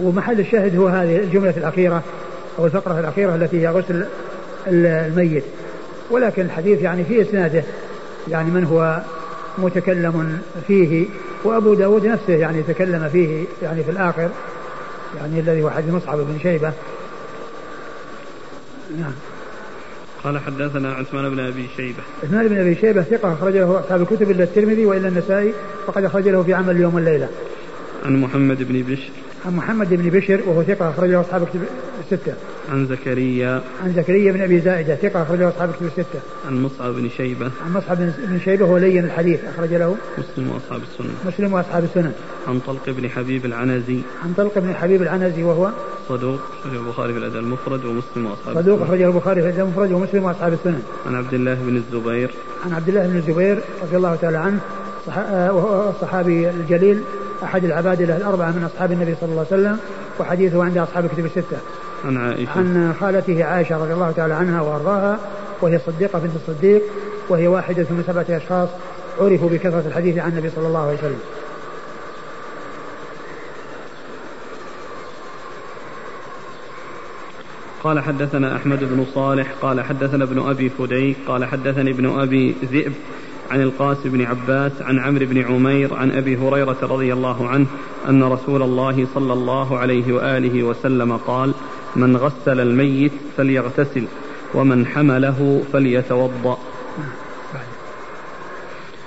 ومحل الشاهد هو هذه الجملة الأخيرة أو الفقرة الأخيرة التي هي غسل الميت ولكن الحديث يعني في إسناده يعني من هو متكلم فيه وأبو داود نفسه يعني تكلم فيه يعني في الآخر يعني الذي هو حديث مصعب بن شيبة نعم قال حدثنا عثمان بن أبي شيبة. عثمان بن أبي شيبة ثقة اخرج له أصحاب الكتب إلا الترمذي وإلا النسائي وقد أخرج له في عمل اليوم والليله. عن محمد بن بشر عن محمد بن بشر وهو ثقة أخرج له أصحاب الكتب الستة. عن زكريا عن زكريا بن أبي زائدة ثقة أخرج له أصحاب الكتب الستة. عن مصعب بن شيبة. عن مصعب بن شيبة هو لين الحديث أخرج له مسلم وأصحاب السنن. مسلم وأصحاب السنن. عن طلق بن حبيب العنزي. عن طلق بن حبيب العنزي وهو صدوق أخرجه البخاري في الأداء المفرد ومسلم وأصحاب صدوق أخرجه البخاري في الأداء المفرد ومسلم وأصحاب السنن. عن عبد الله بن الزبير. عن عبد الله بن الزبير رضي الله تعالى عنه وهو الصحابي الجليل أحد العبادلة الأربعة من أصحاب النبي صلى الله عليه وسلم وحديثه عند أصحاب الكتب الستة. عن عائشة. عن خالته عائشة رضي الله تعالى عنها وأرضاها وهي الصديقة بنت الصديق وهي واحدة من سبعة أشخاص عرفوا بكثرة الحديث عن النبي صلى الله عليه وسلم. قال حدثنا أحمد بن صالح قال حدثنا ابن أبي فديك قال حدثني ابن أبي ذئب عن القاسم بن عباس عن عمرو بن عمير عن أبي هريرة رضي الله عنه أن رسول الله صلى الله عليه وآله وسلم قال من غسل الميت فليغتسل ومن حمله فليتوضأ.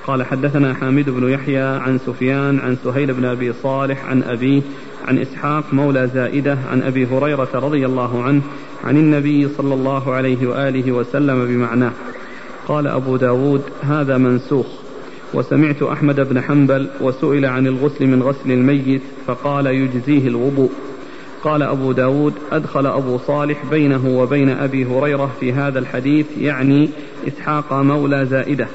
قال حدثنا حامد بن يحيى عن سفيان عن سهيل بن أبي صالح عن أبيه عن إسحاق مولى زائدة عن أبي هريرة رضي الله عنه عن النبي صلى الله عليه وآله وسلم بمعناه. قال أبو داود هذا منسوخ. وسمعت أحمد بن حنبل وسئل عن الغسل من غسل الميت فقال يجزيه الوضوء. قال أبو داود أدخل أبو صالح بينه وبين أبي هريرة في هذا الحديث يعني إسحاق مولى زائدة.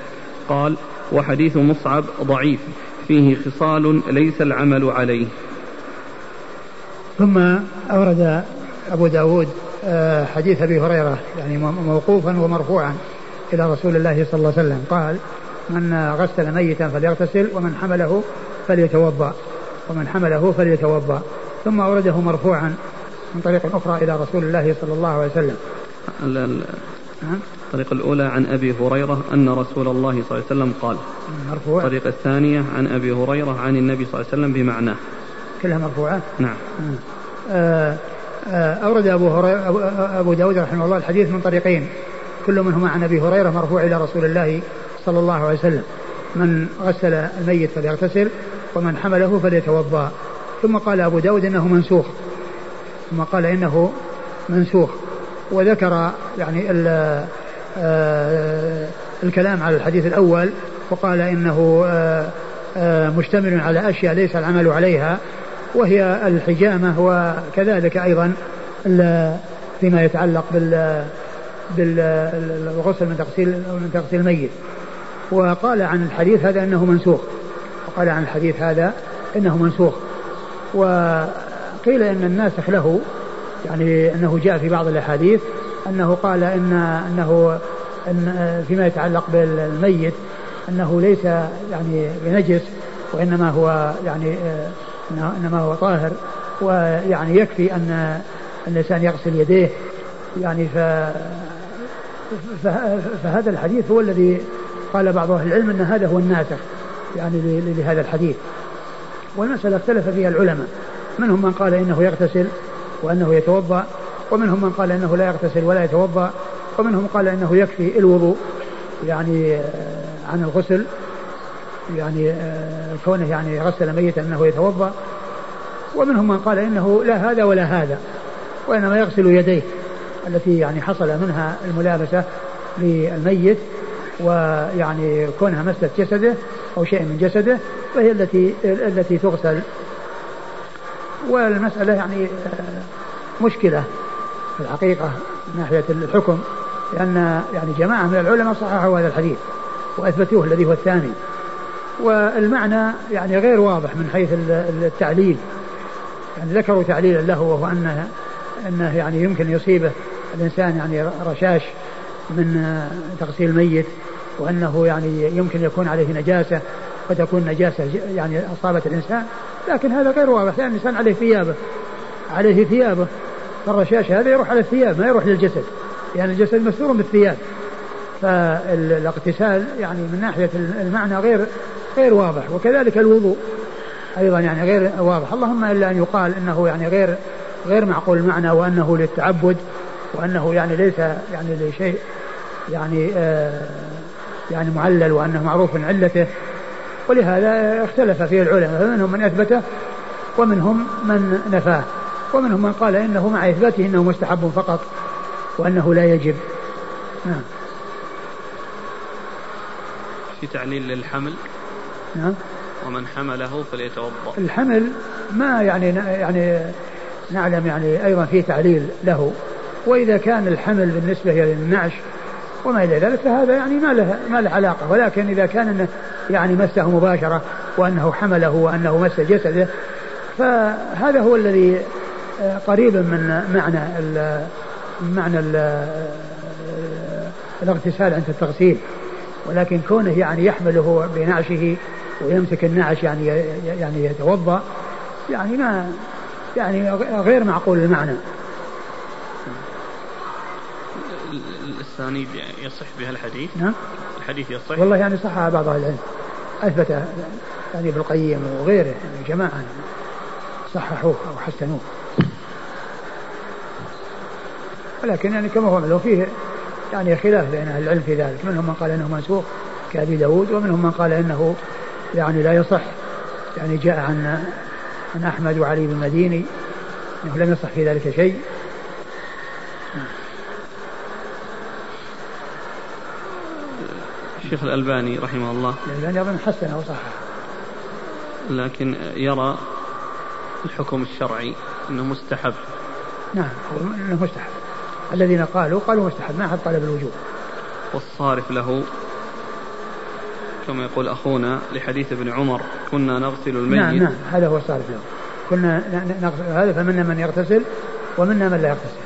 قال وحديث مصعب ضعيف فيه خصال ليس العمل عليه. ثم أورد أبو داود آه، حديث أبي هريرة يعني موقوفا ومرفوعا. إلى رسول الله صلى الله عليه وسلم. قال من غسل ميتا فليغتسل ومن حمله فليتوضأ ومن حمله فليتوضأ. ثم أورده مرفوعا من طريق أخرى إلى رسول الله صلى الله عليه وسلم. الطريقة الأولى عن أبي هريرة أن رسول الله صلى الله عليه وسلم قال. مرفوع. الطريقة الثانية عن أبي هريرة عن النبي صلى الله عليه وسلم بمعناه. كلها مرفوعة؟ نعم. آه آه أورد أبو, هريرة أبو داود رحمه الله الحديث من طريقين. كل منهما عن أبي هريرة مرفوع إلى رسول الله صلى الله عليه وسلم. من غسل الميت فليغتسل ومن حمله فليتوضأ. ثم قال أبو داود إنه منسوخ. ثم قال إنه منسوخ. وذكر يعني آه، الكلام على الحديث الأول وقال إنه آه، آه، مشتمل على أشياء ليس العمل عليها وهي الحجامة وكذلك أيضا فيما يتعلق بال بالغسل من تغسيل من تغسيل الميت. وقال عن الحديث هذا أنه منسوخ. وقال عن الحديث هذا أنه منسوخ. وقيل إن الناسخ له يعني أنه جاء في بعض الأحاديث أنه قال ان أنه ان فيما يتعلق بالميت أنه ليس يعني بنجس وإنما هو يعني إنما هو طاهر. ويعني يكفي أن الإنسان يغسل يديه يعني ف فهذا الحديث هو الذي قال بعض أهل العلم أن هذا هو الناسخ يعني لهذا الحديث. والمسألة اختلف فيها العلماء منهم من قال إنه يغتسل وأنه يتوضأ ومنهم من قال إنه لا يغتسل ولا يتوضأ ومنهم قال إنه يكفي الوضوء يعني آه، عن الغسل يعني آه، كونه يعني غسل ميتا أنه يتوضأ ومنهم من قال إنه لا هذا ولا هذا وإنما يغسل يديه. التي يعني حصل منها الملابسة للميت ويعني كونها مست جسده أو شيء من جسده فهي التي التي تغسل. والمسألة يعني آه، مشكلة في الحقيقة من ناحية الحكم لأن يعني جماعة من العلماء صححوا هذا الحديث وأثبتوه الذي هو الثاني. والمعنى يعني غير واضح من حيث التعليل. يعني ذكروا تعليلا له وهو أنه أنه يعني يمكن يصيبه الإنسان يعني رشاش من تغسيل الميت وأنه يعني يمكن يكون عليه نجاسة وتكون نجاسة يعني أصابت الإنسان لكن هذا غير واضح لأن الإنسان عليه ثيابه عليه ثيابه. فالرشاش هذا يروح على الثياب ما يروح للجسد يعني الجسد مستور بالثياب فالاغتسال يعني من ناحية المعنى غير غير واضح وكذلك الوضوء أيضا يعني غير واضح. اللهم إلا أن يقال أنه يعني غير غير معقول المعنى وأنه للتعبد وأنه يعني ليس يعني لشيء يعني آه يعني معلل وأنه معروف من علته. ولهذا اختلف فيه العلماء فمنهم من أثبته ومنهم من نفاه ومنهم من قال إنه مع إثباته إنه مستحب فقط وأنه لا يجب. نعم. في تعليل للحمل. نعم. ومن حمله فليتوضأ. الحمل ما يعني يعني نعلم يعني أيضا في تعليل له. وإذا كان الحمل بالنسبة للنعش وما إلى ذلك فهذا يعني ما له ما له علاقة. ولكن إذا كان إنه يعني مسه مباشرة وأنه حمله وأنه مس جسده فهذا هو الذي آه، قريب من معنى ال معنى ال الاغتسال عند التغسيل. ولكن كونه يعني يحمله بنعشه ويمسك النعش يعني يعني يتوضأ يعني ما يعني غير معقول المعنى. الاسانيد يصح بها الحديث؟ نعم. الحديث يصح؟ والله يعني صحها بعض أهل العلم. أثبت يعني ابن القيم وغيره يعني جماعة صححوه أو حسنوه. ولكن يعني كما هو معلوم فيه يعني خلاف بين أهل العلم في ذلك. منهم من قال إنه منسوخ كأبي داود ومنهم من قال إنه يعني لا يصح. يعني جاء عن عن أحمد وعلي بن المديني إنه لم يصح في ذلك شيء. الشيخ الألباني رحمه الله. الألباني أظن حسنه وصححه لكن يرى الحكم الشرعي أنه مستحب. نعم أنه مستحب. الذين قالوا قالوا مستحب ما حد طلب الوجوب والصارف له كما يقول أخونا لحديث ابن عمر كنا نغسل الميت. نعم نعم هذا هو الصارف له. كنا نغسل هذا فمنا من يغتسل ومنا من لا يغتسل.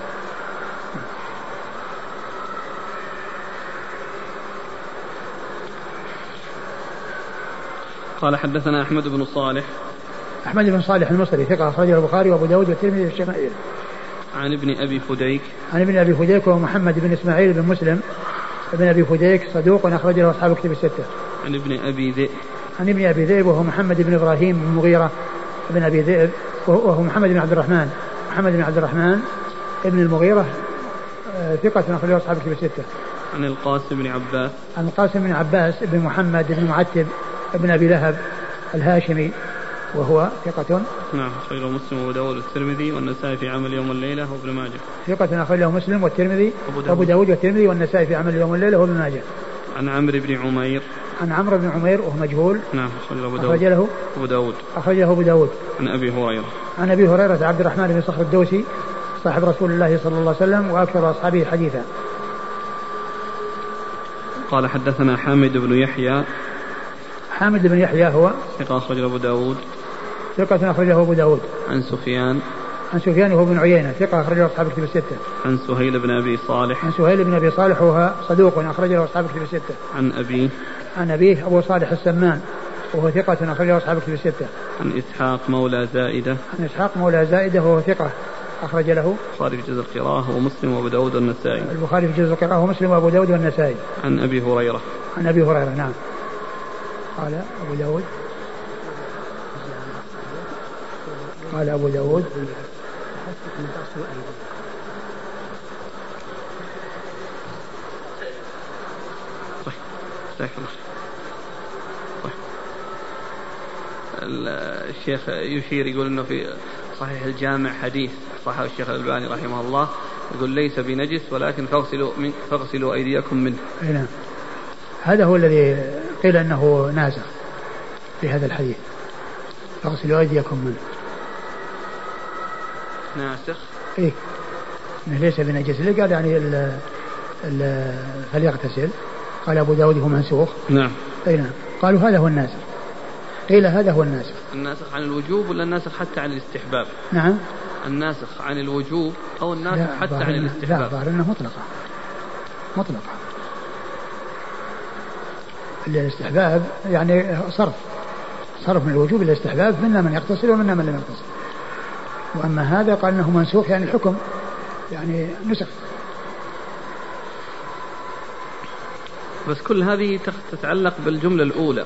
قال حدثنا أحمد بن صالح. أحمد بن صالح المصري ثقة أخرجه البخاري وأبو داود والترمذي في الشمائل عن ابن أبي فديك. عن ابن أبي فديك وهو محمد بن إسماعيل بن مسلم. ابن أبي فديك صدوق أخرج له أصحاب كتب الستة. عن ابن أبي ذئب. عن ابن أبي ذئب وهو محمد بن إبراهيم بن المغيرة بن أبي ذئب وهو محمد بن عبد الرحمن. محمد بن عبد الرحمن ابن المغيرة آه، ثقة أخرج له أصحاب كتب الستة. عن القاسم بن عباس. عن القاسم بن عباس بن محمد بن معتب. بن أبي لهب الهاشمي وهو ثقة. نعم أخرجه مسلم وأبو داود والترمذي والنسائي في عمل يوم الليلة وابن ماجه. ثقة أخرجه مسلم والترمذي أبو داود. والترمذي والنسائي في عمل يوم الليلة وابن ماجه. عن عمرو بن عمير. عن عمرو بن عمير وهو مجهول. نعم أخرجه أبو داود. أخرج له أبو داود. أخرجه أبو داود. عن أبي هريرة. عن أبي هريرة عبد الرحمن بن صخر الدوسي صاحب رسول الله صلى الله عليه وسلم وأكثر أصحابه حديثا. قال حدثنا حامد بن يحيى حامد بن يحيى هو ثقة أخرجه أبو داود ثقة أخرجه أبو داود عن سفيان عن سفيان وهو بن عيينة ثقة أخرجه أصحاب الكتب الستة. عن سهيل بن أبي صالح. عن سهيل بن أبي صالح وهو صدوق أخرجه أصحاب الكتب الستة. عن أبيه. عن أبيه أبو صالح السمان وهو ثقة أخرجه أصحاب الكتب الستة. عن إسحاق مولى زائدة. عن إسحاق مولى زائدة وهو ثقة أخرج له البخاري في جزء القراءة ومسلم وأبو داود والنسائي. البخاري في جزء القراءة ومسلم وأبو داود والنسائي. عن أبي هريرة. عن أبي هريرة نعم. قال أبو داود. قال أبو داود. طيب الشيخ يشير يقول إنه في صحيح الجامع حديث صححه الشيخ الألباني رحمه الله. يقول ليس بنجس ولكن فاغسلوا من فاغسلوا أيديكم منه. نعم. هذا هو الذي قيل أنه نازع في هذا الحديث. فاغسلوا أيديكم منه. ناسخ؟ إيه إنه ليس بنجس اللي قال يعني ال ال فليغتسل قال أبو داود هو منسوخ نعم أي نعم قالوا هذا هو الناسخ قيل هذا هو الناسخ الناسخ عن الوجوب ولا الناسخ حتى عن الاستحباب؟ نعم الناسخ عن الوجوب أو الناسخ حتى عن الاستحباب؟ لا ظاهر انه مطلقة مطلقة الاستحباب يعني صرف صرف من الوجوب إلى الاستحباب منا من يغتسل ومنا من لم يغتسل وأما هذا قال أنه منسوخ يعني الحكم يعني نسخ. بس كل هذه تتعلق بالجملة الأولى.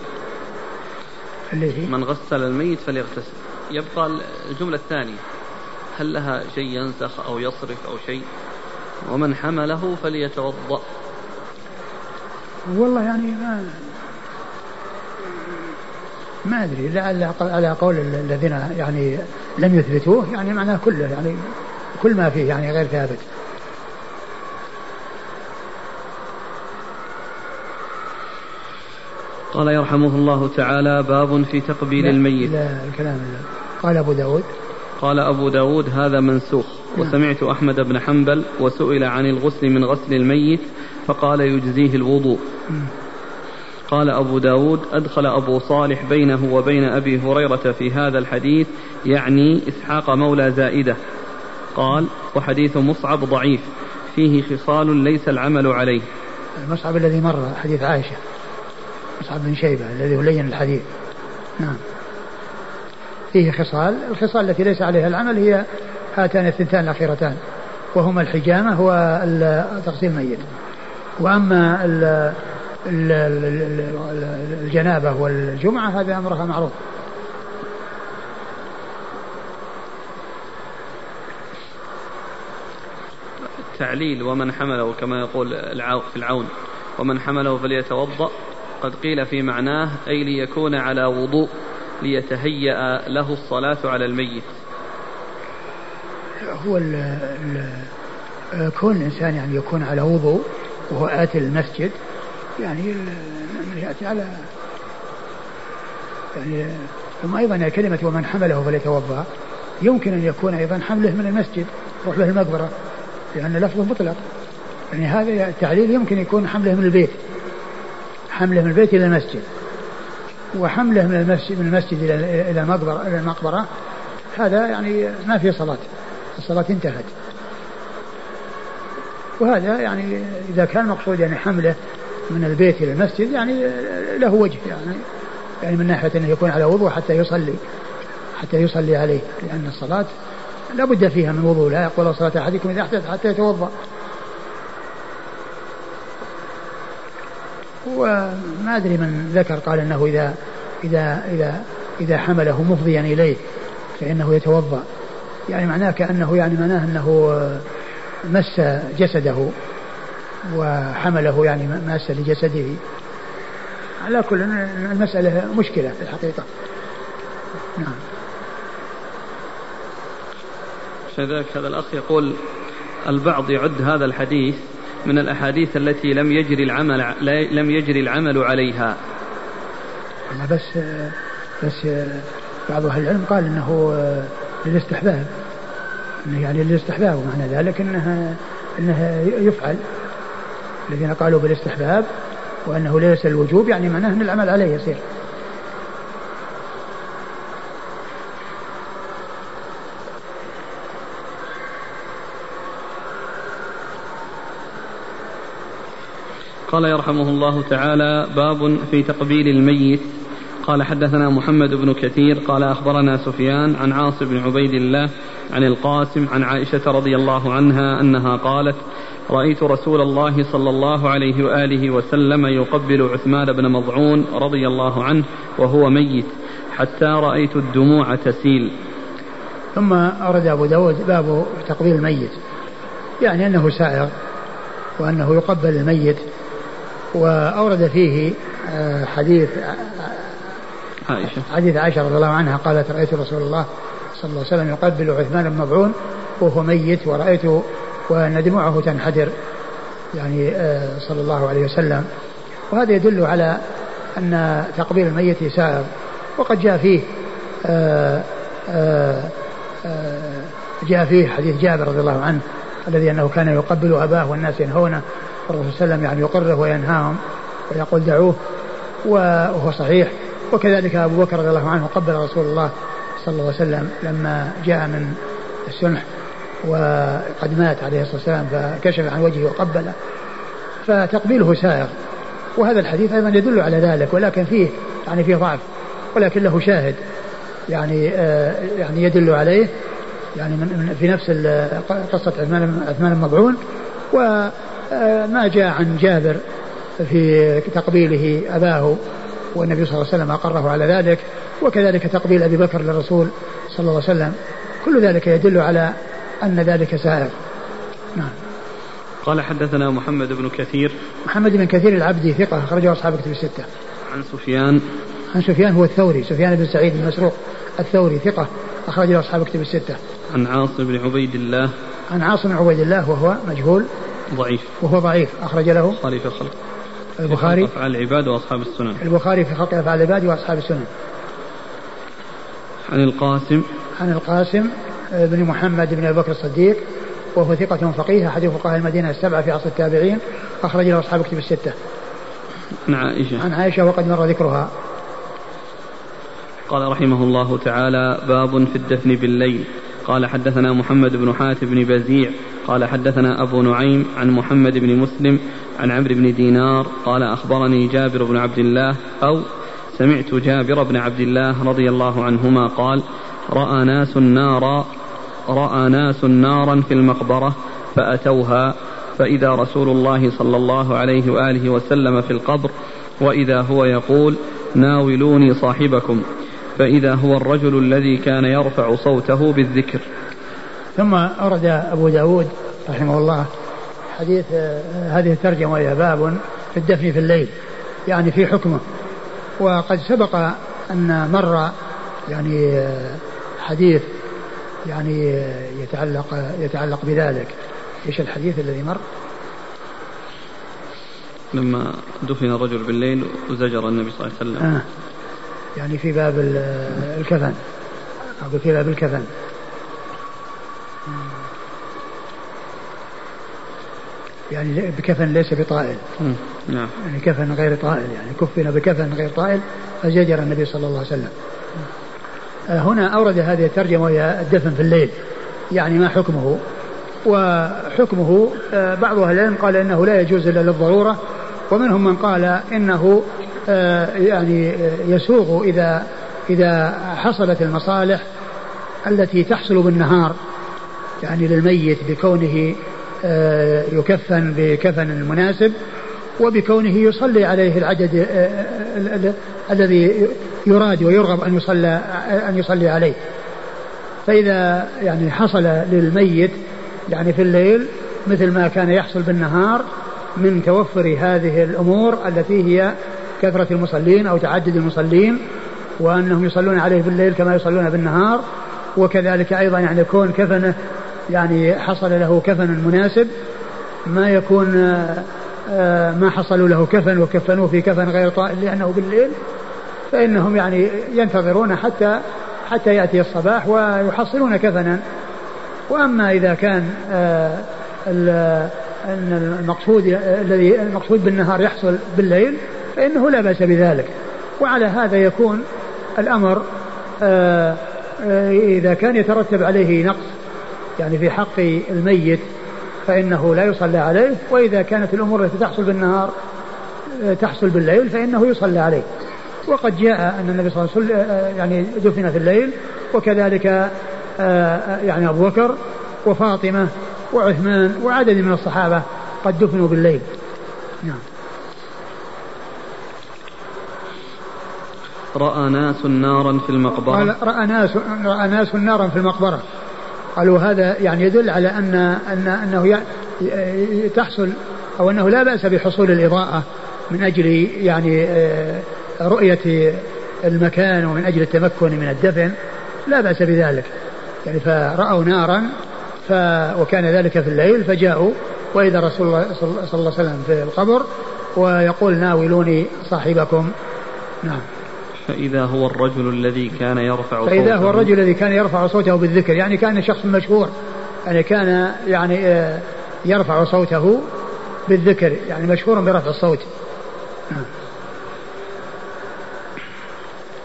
اللي هي؟ من غسل الميت فليغتسل. يبقى الجملة الثانية. هل لها شيء ينسخ أو يصرف أو شيء؟ ومن حمله فليتوضأ. والله يعني ما ما أدري لعل على قول الذين يعني لم يثبتوه يعني معناه كله يعني كل ما فيه يعني غير ثابت. قال يرحمه الله تعالى باب في تقبيل لا الميت. لا الكلام لا. قال أبو داود. قال أبو داود هذا منسوخ. نعم. وسمعت أحمد بن حنبل وسئل عن الغسل من غسل الميت فقال يجزيه الوضوء. قال أبو داود أدخل أبو صالح بينه وبين أبي هريرة في هذا الحديث يعني إسحاق مولى زائدة. قال وحديث مصعب ضعيف فيه خصال ليس العمل عليه. المصعب الذي مر حديث عائشة مصعب بن شيبة الذي لين الحديث. نعم. فيه خصال الخصال التي ليس عليها العمل هي هاتان الثنتان الأخيرتان وهما الحجامة وتغسيل الميت. وأما الجنابة والجمعة هذا أمرها معروف. التعليل ومن حمله كما يقول العو في العون ومن حمله فليتوضأ. قد قيل في معناه أي ليكون على وضوء ليتهيأ له الصلاة على الميت. هو ال ال كون الإنسان يعني يكون على وضوء وهو آتي المسجد يعني ال- يأتي على يعني ثم أيضا كلمة ومن حمله فليتوضأ يمكن أن يكون أيضا حمله من المسجد يروح به المقبرة لأن لفظه مطلق. يعني هذا التعليل يمكن يكون حمله من البيت حمله من البيت إلى المسجد. وحمله من المسجد من المسجد إلى إلى المقبرة إلى المقبرة هذا يعني ما في صلاة. الصلاة انتهت. وهذا يعني إذا كان مقصود يعني حمله من البيت إلى المسجد يعني له وجه يعني يعني من ناحية أنه يكون على وضوء حتى يصلي حتى يصلي عليه لأن الصلاة لا بد فيها من وضوء لا يقول صلاة أحدكم إذا أحدث حتى يتوضأ. وما أدري من ذكر قال أنه إذا إذا إذا إذا حمله مفضيا إليه فإنه يتوضأ. يعني معناه كأنه يعني معناه أنه مس جسده. وحمله يعني ماس لجسده. على كل المسألة مشكلة في الحقيقة. نعم. ذلك هذا الأخ يقول البعض يعد هذا الحديث من الأحاديث التي لم يجري العمل لم يجري العمل عليها. أما بس بس بعض أهل العلم قال أنه للاستحباب. أنه يعني للاستحباب ومعنى ذلك أنه أنه يفعل. الذين قالوا بالاستحباب وأنه ليس الوجوب يعني معناه أن العمل عليه يصير قال يرحمه الله تعالى باب في تقبيل الميت. قال حدثنا محمد بن كثير قال أخبرنا سفيان عن عاصم بن عبيد الله عن القاسم عن عائشة رضي الله عنها أنها قالت رأيت رسول الله صلى الله عليه وآله وسلم يقبل عثمان بن مضعون رضي الله عنه وهو ميت حتى رأيت الدموع تسيل. ثم أورد أبو داود باب تقبيل الميت يعني أنه سائغ وأنه يقبل الميت وأورد فيه آه، حديث عائشة. حديث عائشة رضي الله عنها قالت رأيت رسول الله صلى الله عليه وسلم يقبل عثمان بن مضعون وهو ميت ورأيت وأن دموعه تنحدر يعني آه، صلى الله عليه وسلم. وهذا يدل على أن تقبيل الميت سائغ وقد جاء فيه آه، آه، جاء فيه حديث جابر رضي الله عنه الذي أنه كان يقبل أباه والناس ينهونه والرسول صلى الله عليه وسلم يعني يقره وينهاهم ويقول دعوه. وهو صحيح وكذلك أبو بكر رضي الله عنه قبل رسول الله صلى الله عليه وسلم لما جاء من السنح وقد مات عليه الصلاة والسلام فكشف عن وجهه وقبله فتقبيله سائغ. وهذا الحديث أيضا يدل على ذلك ولكن فيه يعني فيه ضعف ولكن له شاهد يعني آه يعني يدل عليه يعني من في نفس قصة عثمان عثمان المضعون وما جاء عن جابر في تقبيله أباه والنبي صلى الله عليه وسلم أقره على ذلك وكذلك تقبيل أبي بكر للرسول صلى الله عليه وسلم. كل ذلك يدل على أن ذلك سائر. نعم. قال حدثنا محمد بن كثير. محمد بن كثير العبدي ثقة أخرجه أصحاب كتب الستة. عن سفيان. عن سفيان هو الثوري سفيان بن سعيد بن مسروق الثوري ثقة أخرجه أصحاب كتب الستة. عن عاصم بن عبيد الله. عن عاصم بن عبيد الله وهو مجهول ضعيف. وهو ضعيف أخرج له البخاري في الخلق. البخاري في أفعال العباد وأصحاب السنن البخاري في خلق أفعال العباد وأصحاب السنن عن القاسم عن القاسم بن محمد بن أبي بكر الصديق وهو ثقة فقيه أحد فقهاء المدينة السبعة في عصر التابعين أخرج له أصحاب كتب الستة. عن عائشة. عن عائشة وقد مر ذكرها. قال رحمه الله تعالى باب في الدفن بالليل قال حدثنا محمد بن حاتم بن بزيع قال حدثنا أبو نعيم عن محمد بن مسلم عن عمرو بن دينار قال أخبرني جابر بن عبد الله أو سمعت جابر بن عبد الله رضي الله عنهما قال رأى ناس نارا رأى ناس نارا في المقبرة فأتوها فإذا رسول الله صلى الله عليه وآله وسلم في القبر وإذا هو يقول ناولوني صاحبكم فإذا هو الرجل الذي كان يرفع صوته بالذكر. ثم أورد أبو داود رحمه الله حديث هذه الترجمة وهي باب في الدفن في الليل يعني في حكمه. وقد سبق أن مر يعني حديث يعني يتعلق يتعلق بذلك. إيش الحديث الذي مر؟ لما دفن الرجل بالليل وزجر النبي صلى الله عليه وسلم. آه يعني في باب الكفن. أو في باب الكفن. يعني بكفن ليس بطائل. نعم. يعني كفن غير طائل يعني كفن بكفن غير طائل فزجر النبي صلى الله عليه وسلم. آه، هنا أورد هذه الترجمة وهي الدفن في الليل. يعني ما حكمه؟ وحكمه آه، بعض أهل العلم قال إنه لا يجوز إلا للضرورة ومنهم من قال إنه آه، يعني يسوغ إذا إذا حصلت المصالح التي تحصل بالنهار يعني للميت بكونه يكفن بكفن مناسب وبكونه يصلي عليه العدد الذي يراد ويرغب أن يصلى أن يصلي عليه. فإذا يعني حصل للميت يعني في الليل مثل ما كان يحصل بالنهار من توفر هذه الأمور التي هي كثرة المصلين أو تعدد المصلين وأنهم يصلون عليه بالليل كما يصلون بالنهار وكذلك أيضا يعني كون كفنه يعني حصل له كفن مناسب ما يكون آه، ما حصلوا له كفن وكفنوه في كفن غير طائل لأنه بالليل فإنهم يعني ينتظرون حتى حتى يأتي الصباح ويحصلون كفنا. وأما إذا كان آه، أن المقصود الذي المقصود بالنهار يحصل بالليل فإنه لا بأس بذلك. وعلى هذا يكون الأمر آه، إذا كان يترتب عليه نقص يعني في حق الميت فإنه لا يصلى عليه وإذا كانت الأمور التي تحصل بالنهار آه، تحصل بالليل فإنه يصلى عليه. وقد جاء أن النبي صلى الله عليه وسلم آه، يعني دفن في الليل وكذلك آه، يعني أبو بكر وفاطمة وعثمان وعدد من الصحابة قد دفنوا بالليل. نعم. رأى ناس نارا في المقبرة. رأى ناس رأى ناس نارا في المقبرة. قالوا هذا يعني يدل على أن أن أنه تحصل أو أنه لا بأس بحصول الإضاءة من أجل يعني آه، رؤية المكان ومن أجل التمكن من الدفن. لا بأس بذلك. يعني فرأوا نارا ف وكان ذلك في الليل فجاءوا. وإذا رسول الله صلى الله عليه وسلم في القبر ويقول ناولوني صاحبكم. نعم. فإذا هو الرجل الذي كان يرفع صوته فإذا هو الرجل الذي كان يرفع صوته بالذكر يعني كان شخص مشهور يعني كان يعني آه، يرفع صوته بالذكر يعني مشهور برفع الصوت.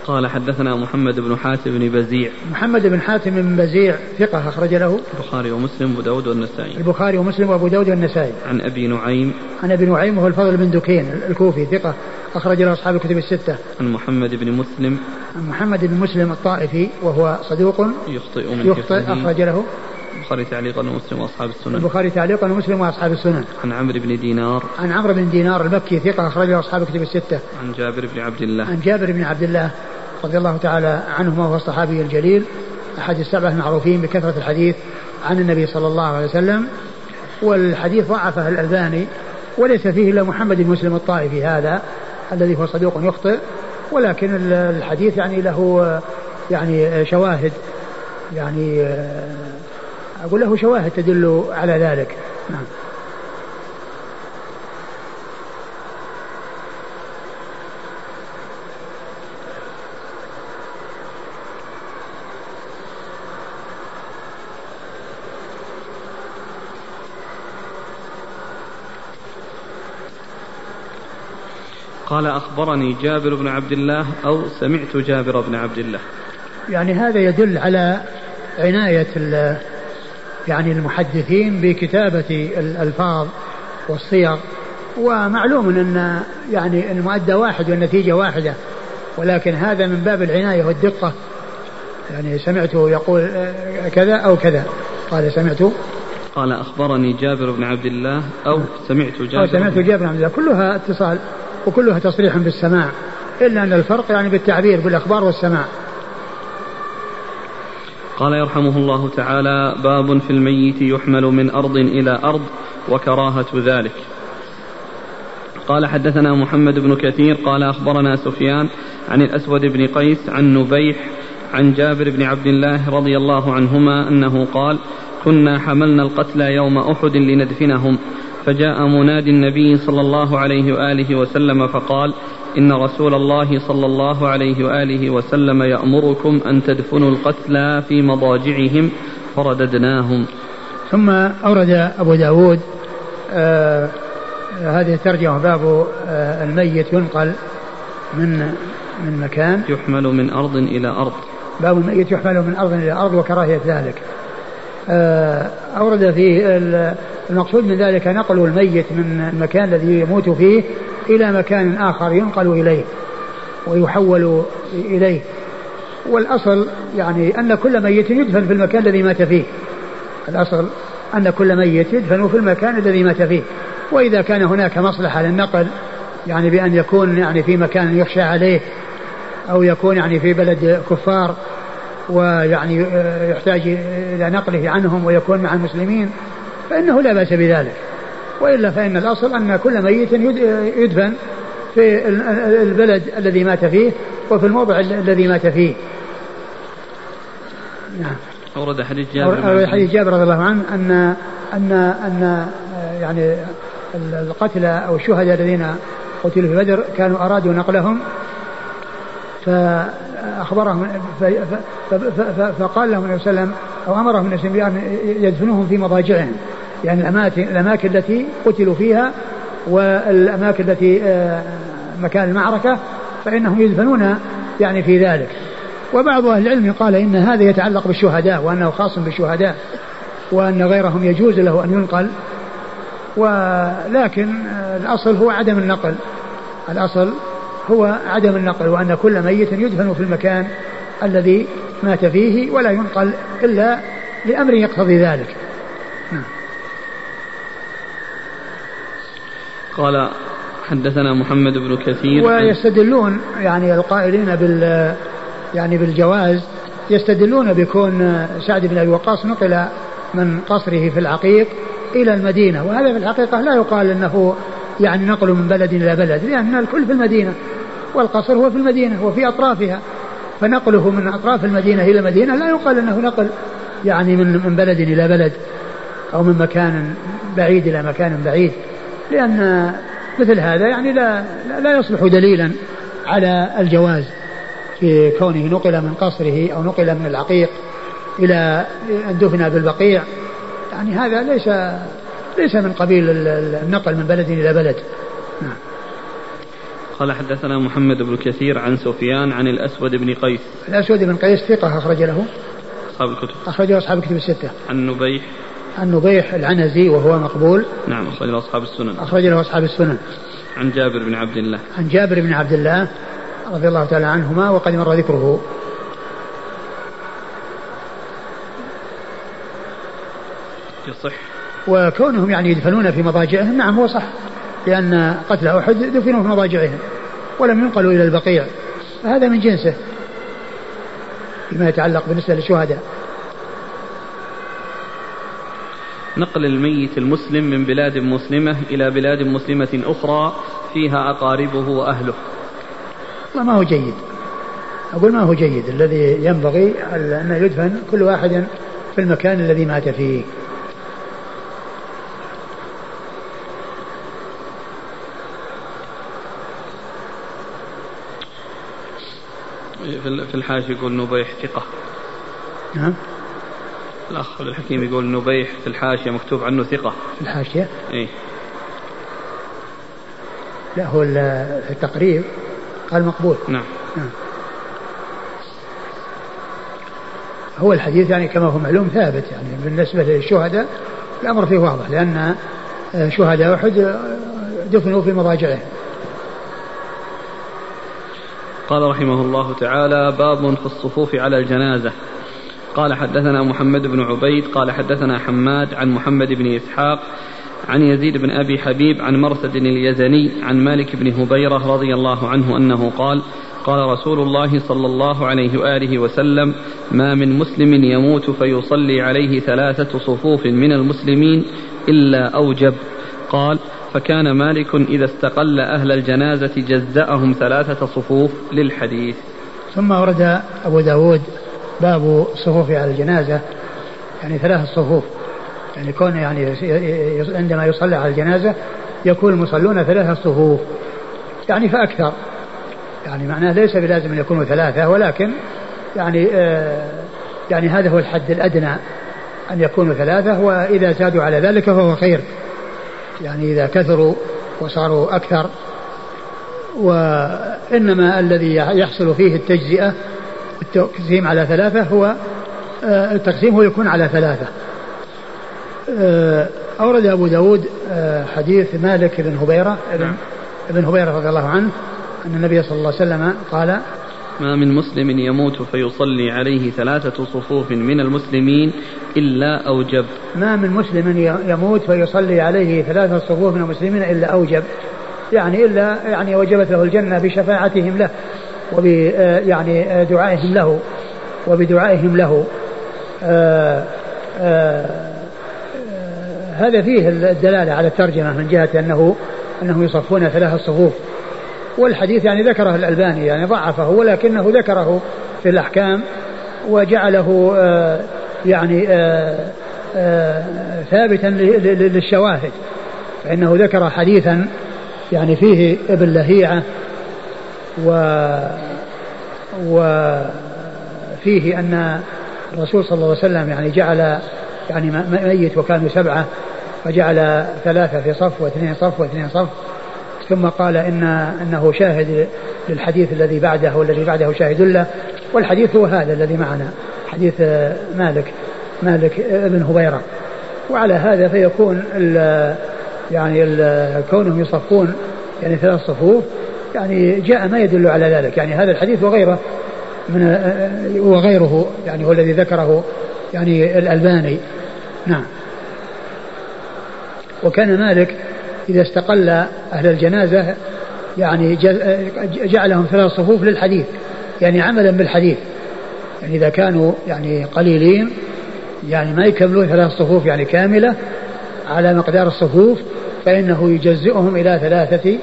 قال حدثنا محمد بن حاتم بن بزيع. محمد بن حاتم بن بزيع ثقة أخرج له. البخاري ومسلم وأبو داود والنسائي. البخاري ومسلم وأبو داود والنسائي. عن أبي نعيم. عن أبي نعيم وهو الفضل بن دكين الكوفي ثقة أخرج له أصحاب الكتب الستة. عن محمد بن مسلم. عن محمد بن مسلم الطائفي وهو صدوق يخطئ من يخطئ أخرج له البخاري تعليقا ومسلم وأصحاب السنن. البخاري تعليقا ومسلم وأصحاب السنن. عن عمرو بن دينار. عن عمرو بن دينار المكي ثقة أخرج له أصحاب الكتب الستة. عن جابر بن عبد الله. عن جابر بن عبد الله رضي الله تعالى عنهما وهو الصحابي الجليل أحد السبعة المعروفين بكثرة الحديث عن النبي صلى الله عليه وسلم والحديث ضعفه الألباني وليس فيه إلا محمد بن مسلم الطائفي هذا الذي هو صدوق يخطئ ولكن الحديث يعني له يعني شواهد يعني أقول له شواهد تدل على ذلك. نعم. قال أخبرني جابر بن عبد الله أو سمعت جابر بن عبد الله. يعني هذا يدل على عناية يعني المحدثين بكتابة الألفاظ والصيغ. ومعلوم أن يعني المؤدى واحد والنتيجة واحدة ولكن هذا من باب العناية والدقة. يعني سمعته يقول كذا أو كذا. قال سمعت. قال أخبرني جابر بن عبد الله أو سمعت جابر أو سمعت جابر بن عبد الله. كلها اتصال. وكلها تصريح بالسماع. إلا أن الفرق يعني بالتعبير بالأخبار والسماع. قال يرحمه الله تعالى باب في الميت يحمل من أرض إلى أرض وكراهة ذلك. قال حدثنا محمد بن كثير قال أخبرنا سفيان عن الأسود بن قيس عن نبيح عن جابر بن عبد الله رضي الله عنهما أنه قال كنا حملنا القتلى يوم أحد لندفنهم. فجاء منادي النبي صلى الله عليه وآله وسلم فقال إن رسول الله صلى الله عليه وآله وسلم يأمركم أن تدفنوا القتلى في مضاجعهم فرددناهم. ثم أورد أبو داود آه هذه الترجمة باب آه الميت ينقل من من مكان. يحمل من أرض إلى أرض. باب الميت يحمل من أرض إلى أرض وكراهية ذلك. أورد فيه المقصود من ذلك نقل الميت من المكان الذي يموت فيه إلى مكان آخر ينقل إليه ويحول إليه. والأصل يعني أن كل ميت يدفن في المكان الذي مات فيه. الأصل أن كل ميت يدفن في المكان الذي مات فيه. وإذا كان هناك مصلحة للنقل يعني بأن يكون يعني في مكان يخشى عليه أو يكون يعني في بلد كفار ويعني يحتاج إلى نقله عنهم ويكون مع المسلمين فإنه لا بأس بذلك. وإلا فإن الأصل أن كل ميت يدفن في البلد الذي مات فيه وفي الموضع الذي مات فيه. نعم. أورد حديث جابر أورد حديث جابر رضي الله عنه أن أن أن يعني القتلى أو الشهداء الذين قتلوا في بدر كانوا أرادوا نقلهم فأخبرهم فقال لهم النبي صلى الله عليه وسلم أو أمرهم بأن يدفنوهم في مضاجعهم. يعني الأماكن, الأماكن التي قتلوا فيها والأماكن التي آه، مكان المعركة فإنهم يدفنون يعني في ذلك. وبعض أهل العلم قال إن هذا يتعلق بالشهداء وأنه خاص بالشهداء وأن غيرهم يجوز له أن ينقل. ولكن آه، الأصل هو عدم النقل. الأصل هو عدم النقل وأن كل ميت يدفن في المكان الذي مات فيه ولا ينقل إلا لأمر يقتضي ذلك. قال حدثنا محمد بن كثير ويستدلون يعني القائلين بال يعني بالجواز يستدلون بكون سعد بن أبي وقاص نقل من قصره في العقيق إلى المدينة وهذا في الحقيقة لا يقال إنه يعني نقل من بلد إلى بلد لأن الكل في المدينة والقصر هو في المدينة وفي أطرافها. فنقله من أطراف المدينة إلى المدينة. لا يقال إنه نقل يعني من من بلد إلى بلد أو من مكان بعيد إلى مكان بعيد. لأن مثل هذا يعني لا لا يصلح دليلا على الجواز في كونه نقل من قصره أو نقل من العقيق إلى أن دفن بالبقيع. يعني هذا ليس ليس من قبيل النقل من بلد إلى بلد. قال حدثنا محمد بن كثير عن سفيان عن الأسود بن قيس. الأسود بن قيس ثقة أخرج له. أصحاب الكتب. أخرجه أصحاب الكتب الستة. عن نبيح. عن نبيح العنزي وهو مقبول. نعم أخرج له أصحاب السنن. أخرج له أصحاب السنن. عن جابر بن عبد الله. عن جابر بن عبد الله رضي الله تعالى عنهما وقد مر ذكره. يصح. وكونهم يعني يدفنون في مضاجعهم نعم هو صح. لأن قتل أحد دفنوا في مضاجعهم ولم ينقلوا إلى البقيع. فهذا من جنسه فيما يتعلق بالنسبة للشهداء. نقل الميت المسلم من بلاد مسلمة إلى بلاد مسلمة أخرى فيها أقاربه وأهله. ما هو جيد. أقول ما هو جيد الذي ينبغي أن يدفن كل واحد في المكان الذي مات فيه. في الحاشية يقول نبيح ثقة. نعم. الأخ الحكيم يقول نبيح في الحاشية مكتوب عنه ثقة. في الحاشية؟ إيه لا هو التقريب قال مقبول. نعم. نعم. هو الحديث يعني كما هو معلوم ثابت يعني. بالنسبة للشهداء الأمر فيه واضح لأن شهداء أحد دفنوا في مضاجعهم. قال رحمه الله تعالى باب في الصفوف على الجنازة. قال حدثنا محمد بن عبيد قال حدثنا حماد عن محمد بن إسحاق عن يزيد بن أبي حبيب عن مرثد اليزني عن مالك بن هبيرة رضي الله عنه أنه قال قال رسول الله صلى الله عليه وآله وسلم ما من مسلم يموت فيصلي عليه ثلاثة صفوف من المسلمين إلا أوجب قال فكان مالك إذا استقل أهل الجنازة جزأهم ثلاثة صفوف للحديث. ثم ورد أبو داود باب الصفوف على الجنازة يعني ثلاث صفوف. يعني كون يعني عندما يصلى على الجنازة يكون المصلون ثلاثة صفوف. يعني فأكثر. يعني معناه ليس بلازم أن يكونوا ثلاثة ولكن يعني آه يعني هذا هو الحد الأدنى أن يكونوا ثلاثة وإذا زادوا على ذلك فهو خير. يعني إذا كثروا وصاروا أكثر وإنما الذي يحصل فيه التجزئة التقسيم على ثلاثة هو آه، التقسيم هو يكون على ثلاثة آه، أورد أبو داود آه، حديث مالك بن هبيرة ابن, نعم. ابن هبيرة رضي الله عنه أن النبي صلى الله عليه وسلم قال ما من مسلم يموت فيصلي عليه ثلاثة صفوف من المسلمين إلا أوجب. ما من مسلم يموت فيصلي عليه ثلاثة صفوف من المسلمين إلا أوجب. يعني إلا يعني وجبت له الجنة بشفاعتهم له وب يعني دعائهم له وبدعائهم له. آآ هذا فيه الدلالة على الترجمة من جهة أنه أنهم يصفون ثلاث صفوف. والحديث يعني ذكره الألباني يعني ضعفه ولكنه ذكره في الأحكام وجعله آه، يعني آه، آه، ثابتا للشواهد. فإنه ذكر حديثا يعني فيه ابن لهيعة و وفيه أن الرسول صلى الله عليه وسلم يعني جعل يعني ميت وكانوا سبعة فجعل ثلاثة في صف واثنين صف واثنين صف ثم قال إن أنه شاهد للحديث الذي بعده والذي بعده شاهد له والحديث هو هذا الذي معنا حديث مالك مالك بن هبيرة. وعلى هذا فيكون ال يعني ال كونهم يصفون يعني ثلاث صفوف يعني جاء ما يدل على ذلك. يعني هذا الحديث وغيره من وغيره يعني هو الذي ذكره يعني الألباني. نعم. وكان مالك إذا استقل أهل الجنازة يعني جعلهم ثلاث صفوف للحديث يعني عملا بالحديث. يعني إذا كانوا يعني قليلين يعني ما يكملون ثلاث صفوف يعني كاملة على مقدار الصفوف فإنه يجزئهم إلى ثلاثة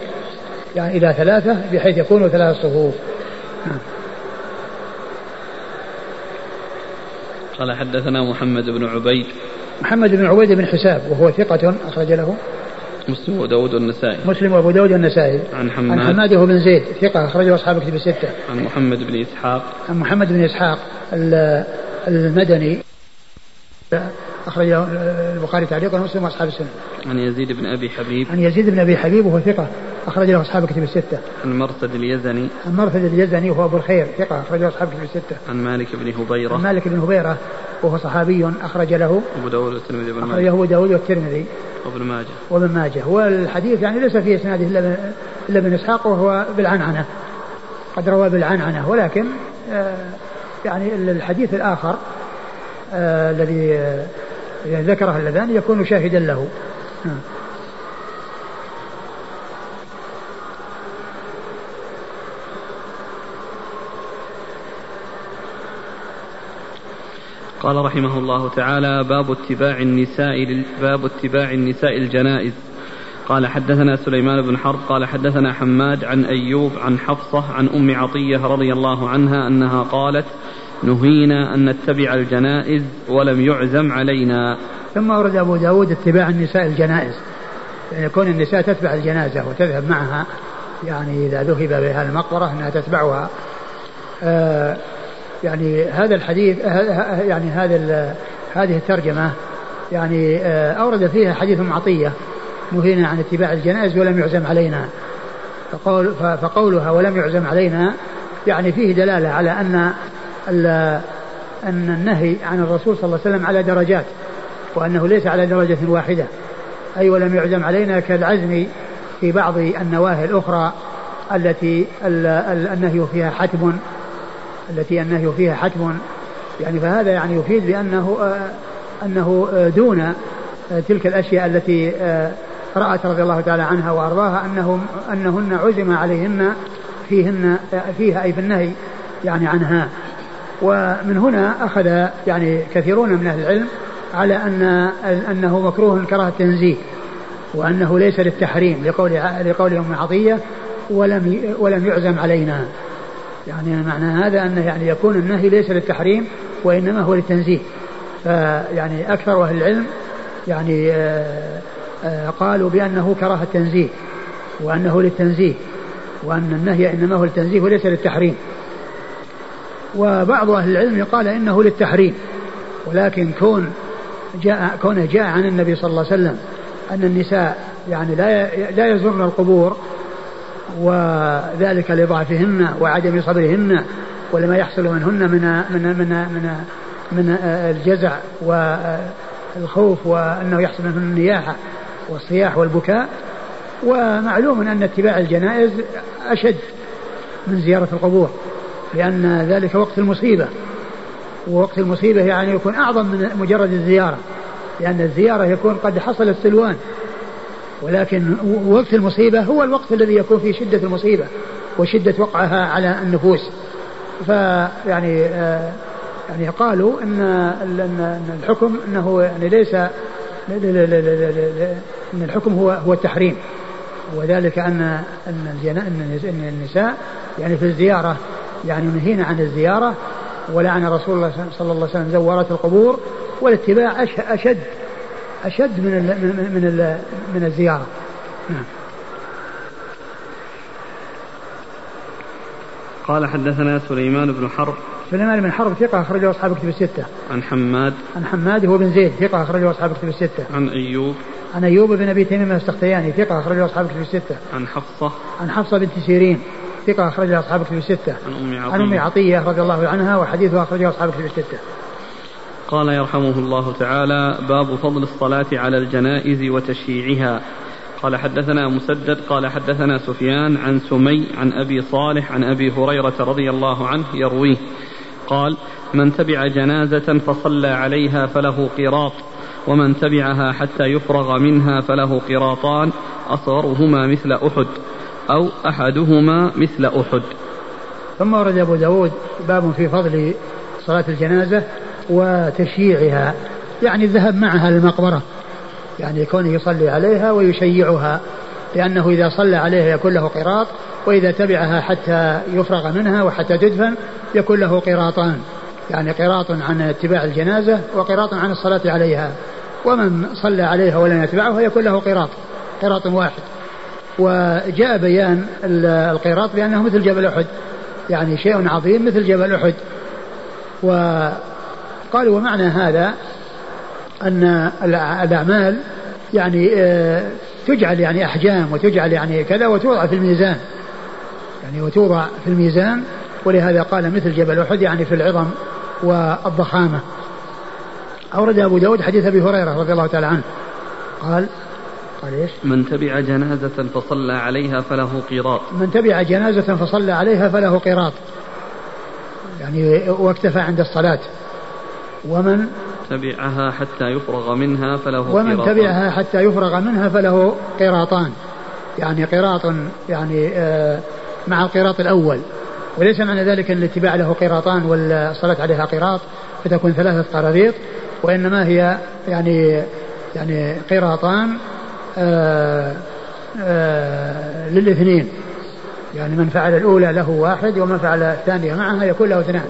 يعني إلى ثلاثة بحيث يكونوا ثلاث صفوف نعم. قال حدثنا محمد بن عبيد. محمد بن عبيد بن حساب وهو ثقة أخرج له. مسلم وداود والنسائي. مسلم وأبو داود والنسائي. عن حماد. عن حماد بن زيد ثقة أخرجه أصحاب كتب الستة. عن محمد بن إسحاق. عن محمد بن إسحاق المدني. أخرجه البخاري تعليقا ومسلم وأصحاب السنة. عن يزيد بن أبي حبيب. عن يزيد بن أبي حبيب وهو ثقة أخرج له أصحاب كتب الستة. عن مرثد اليزني. عن مرثد اليزني وهو أبو الخير ثقة أخرج له أصحاب كتب الستة. عن مالك بن هبيرة. عن مالك بن هبيرة وهو صحابي أخرج له أبو داود والترمذي بن أخرجه أبو داود والترمذي وابن ماجه وابن ماجه والحديث يعني ليس في اسناده إلا إلا ابن إسحاق وهو بالعنعنة قد روى بالعنعنة ولكن آه يعني الحديث الآخر آه الذي آه ذكره اللذان يكون شاهدا له. قال رحمه الله تعالى باب اتباع النساء باب اتباع النساء الجنائز قال حدثنا سليمان بن حرب قال حدثنا حماد عن أيوب عن حفصة عن أم عطية رضي الله عنها أنها قالت نهينا أن نتبع الجنائز ولم يعزم علينا. ثم ورد أبو داود اتباع النساء الجنائز. يعني يكون النساء تتبع الجنازة وتذهب معها يعني إذا ذهب بها المقبرة إنها تتبعها. آه يعني هذا الحديث يعني هذا هذه الترجمة يعني آه، أورد فيها حديث معطية نهينا عن اتباع الجنائز ولم يعزم علينا. فقول فقولها ولم يعزم علينا يعني فيه دلالة على أن أن النهي عن الرسول صلى الله عليه وسلم على درجات وأنه ليس على درجة واحدة. أي ولم يعزم علينا كالعزم في بعض النواهي الأخرى التي النهي فيها حتم التي النهي فيها حتم. يعني فهذا يعني يفيد بأنه آه، أنه آه، دون آه، تلك الأشياء التي رأت رضي الله تعالى عنها وأرضاها أنهم أنهن عزم عليهن فيهن فيها أي في النهي يعني عنها. ومن هنا أخذ يعني كثيرون من أهل العلم على أن أنه مكروه كراهة تنزيه وأنه ليس للتحريم لقول لقول أم عطية ولم ولم يعزم علينا. يعني معنى هذا أنه يعني يكون النهي ليس للتحريم وإنما هو للتنزيه. فيعني أكثر أهل العلم يعني آه، آه، قالوا بأنه كراهة تنزيه وأنه للتنزيه وأن النهي إنما هو للتنزيه وليس للتحريم. وبعض أهل العلم قال إنه للتحريم ولكن كون جاء كونه جاء عن النبي صلى الله عليه وسلم أن النساء يعني لا لا يزورن القبور وذلك لضعفهن وعدم صبرهن ولما يحصل منهن من من من من من الجزع والخوف وأنه يحصل منهن النياحة والصياح والبكاء. ومعلوم أن اتباع الجنائز أشد من زيارة القبور. لأن ذلك وقت المصيبة. ووقت المصيبة يعني يكون أعظم من مجرد الزيارة لأن الزيارة يكون قد حصل السلوان. ولكن وقت المصيبة هو الوقت الذي يكون فيه شدة المصيبة وشدة وقعها على النفوس. فيعني آه يعني قالوا إن ان الحكم إنه يعني ليس إن الحكم هو هو التحريم. وذلك أن إن النساء يعني في الزيارة يعني نهينا عن الزيارة ولعن رسول الله صلى الله عليه وسلم زوارات القبور والاتباع أشد أشد من ال من ال من الزيارة نعم. قال حدثنا سليمان بن حرب سليمان بن حرب ثقة أخرجه أصحاب كتب الستة. عن حماد عن حماد هو بن زيد ثقة أخرجه أصحاب كتب الستة. عن أيوب عن أيوب بن أبي تميم السختياني ثقة أخرجه أصحاب كتب الستة. عن حفصة عن حفصة بنت سيرين ثقة أخرجها أصحاب كتب الستة. عن أم عطية عن أم عطية رضي الله عنها وحديثها أخرجه أصحاب كتب الستة. قال يرحمه الله تعالى باب فضل الصلاة على الجنائز وتشييعها قال حدثنا مسدد قال حدثنا سفيان عن سمي عن أبي صالح عن أبي هريرة رضي الله عنه يرويه قال من تبع جنازة فصلى عليها فله قراط ومن تبعها حتى يفرغ منها فله قراطان أصغرهما مثل أحد أو أحدهما مثل أحد. ثم ورد أبو داود باب في فضل صلاة الجنازة وتشييعها يعني الذهب معها للمقبرة يعني يكون يصلي عليها ويشيعها لأنه إذا صلى عليها يكون له قراط وإذا تبعها حتى يفرغ منها وحتى تدفن يكون له قراطان يعني قراط عن اتباع الجنازة وقراط عن الصلاة عليها ومن صلى عليها ولم يتبعها يكون له قراط قراط واحد. وجاء بيان القراط بأنه مثل جبل أحد. يعني شيء عظيم مثل جبل أحد. و قالوا ومعنى هذا أن الأعمال يعني آه، تجعل يعني أحجام وتجعل يعني كذا وتوضع في الميزان. يعني وتوضع في الميزان. ولهذا قال مثل جبل أحد يعني في العظم والضخامة. أورد أبو داود حديث أبي هريرة رضي الله تعالى عنه. قال قال إيش؟ من تبع جنازة فصلى عليها فله قيراط. من تبع جنازة فصلى عليها فله قيراط. يعني واكتفى عند الصلاة. ومن تبعها حتى يفرغ منها فله ومن قيراطان. تبعها حتى يفرغ منها فله قيراطان. يعني قيراط يعني آه مع القيراط الأول. وليس معنى ذلك أن الاتباع له قيراطان والصلاة عليها قيراط فتكون ثلاثة قراريط وإنما هي يعني يعني قيراطان آه آه للاثنين. يعني من فعل الأولى له واحد ومن فعل الثانية معها يكون له اثنان.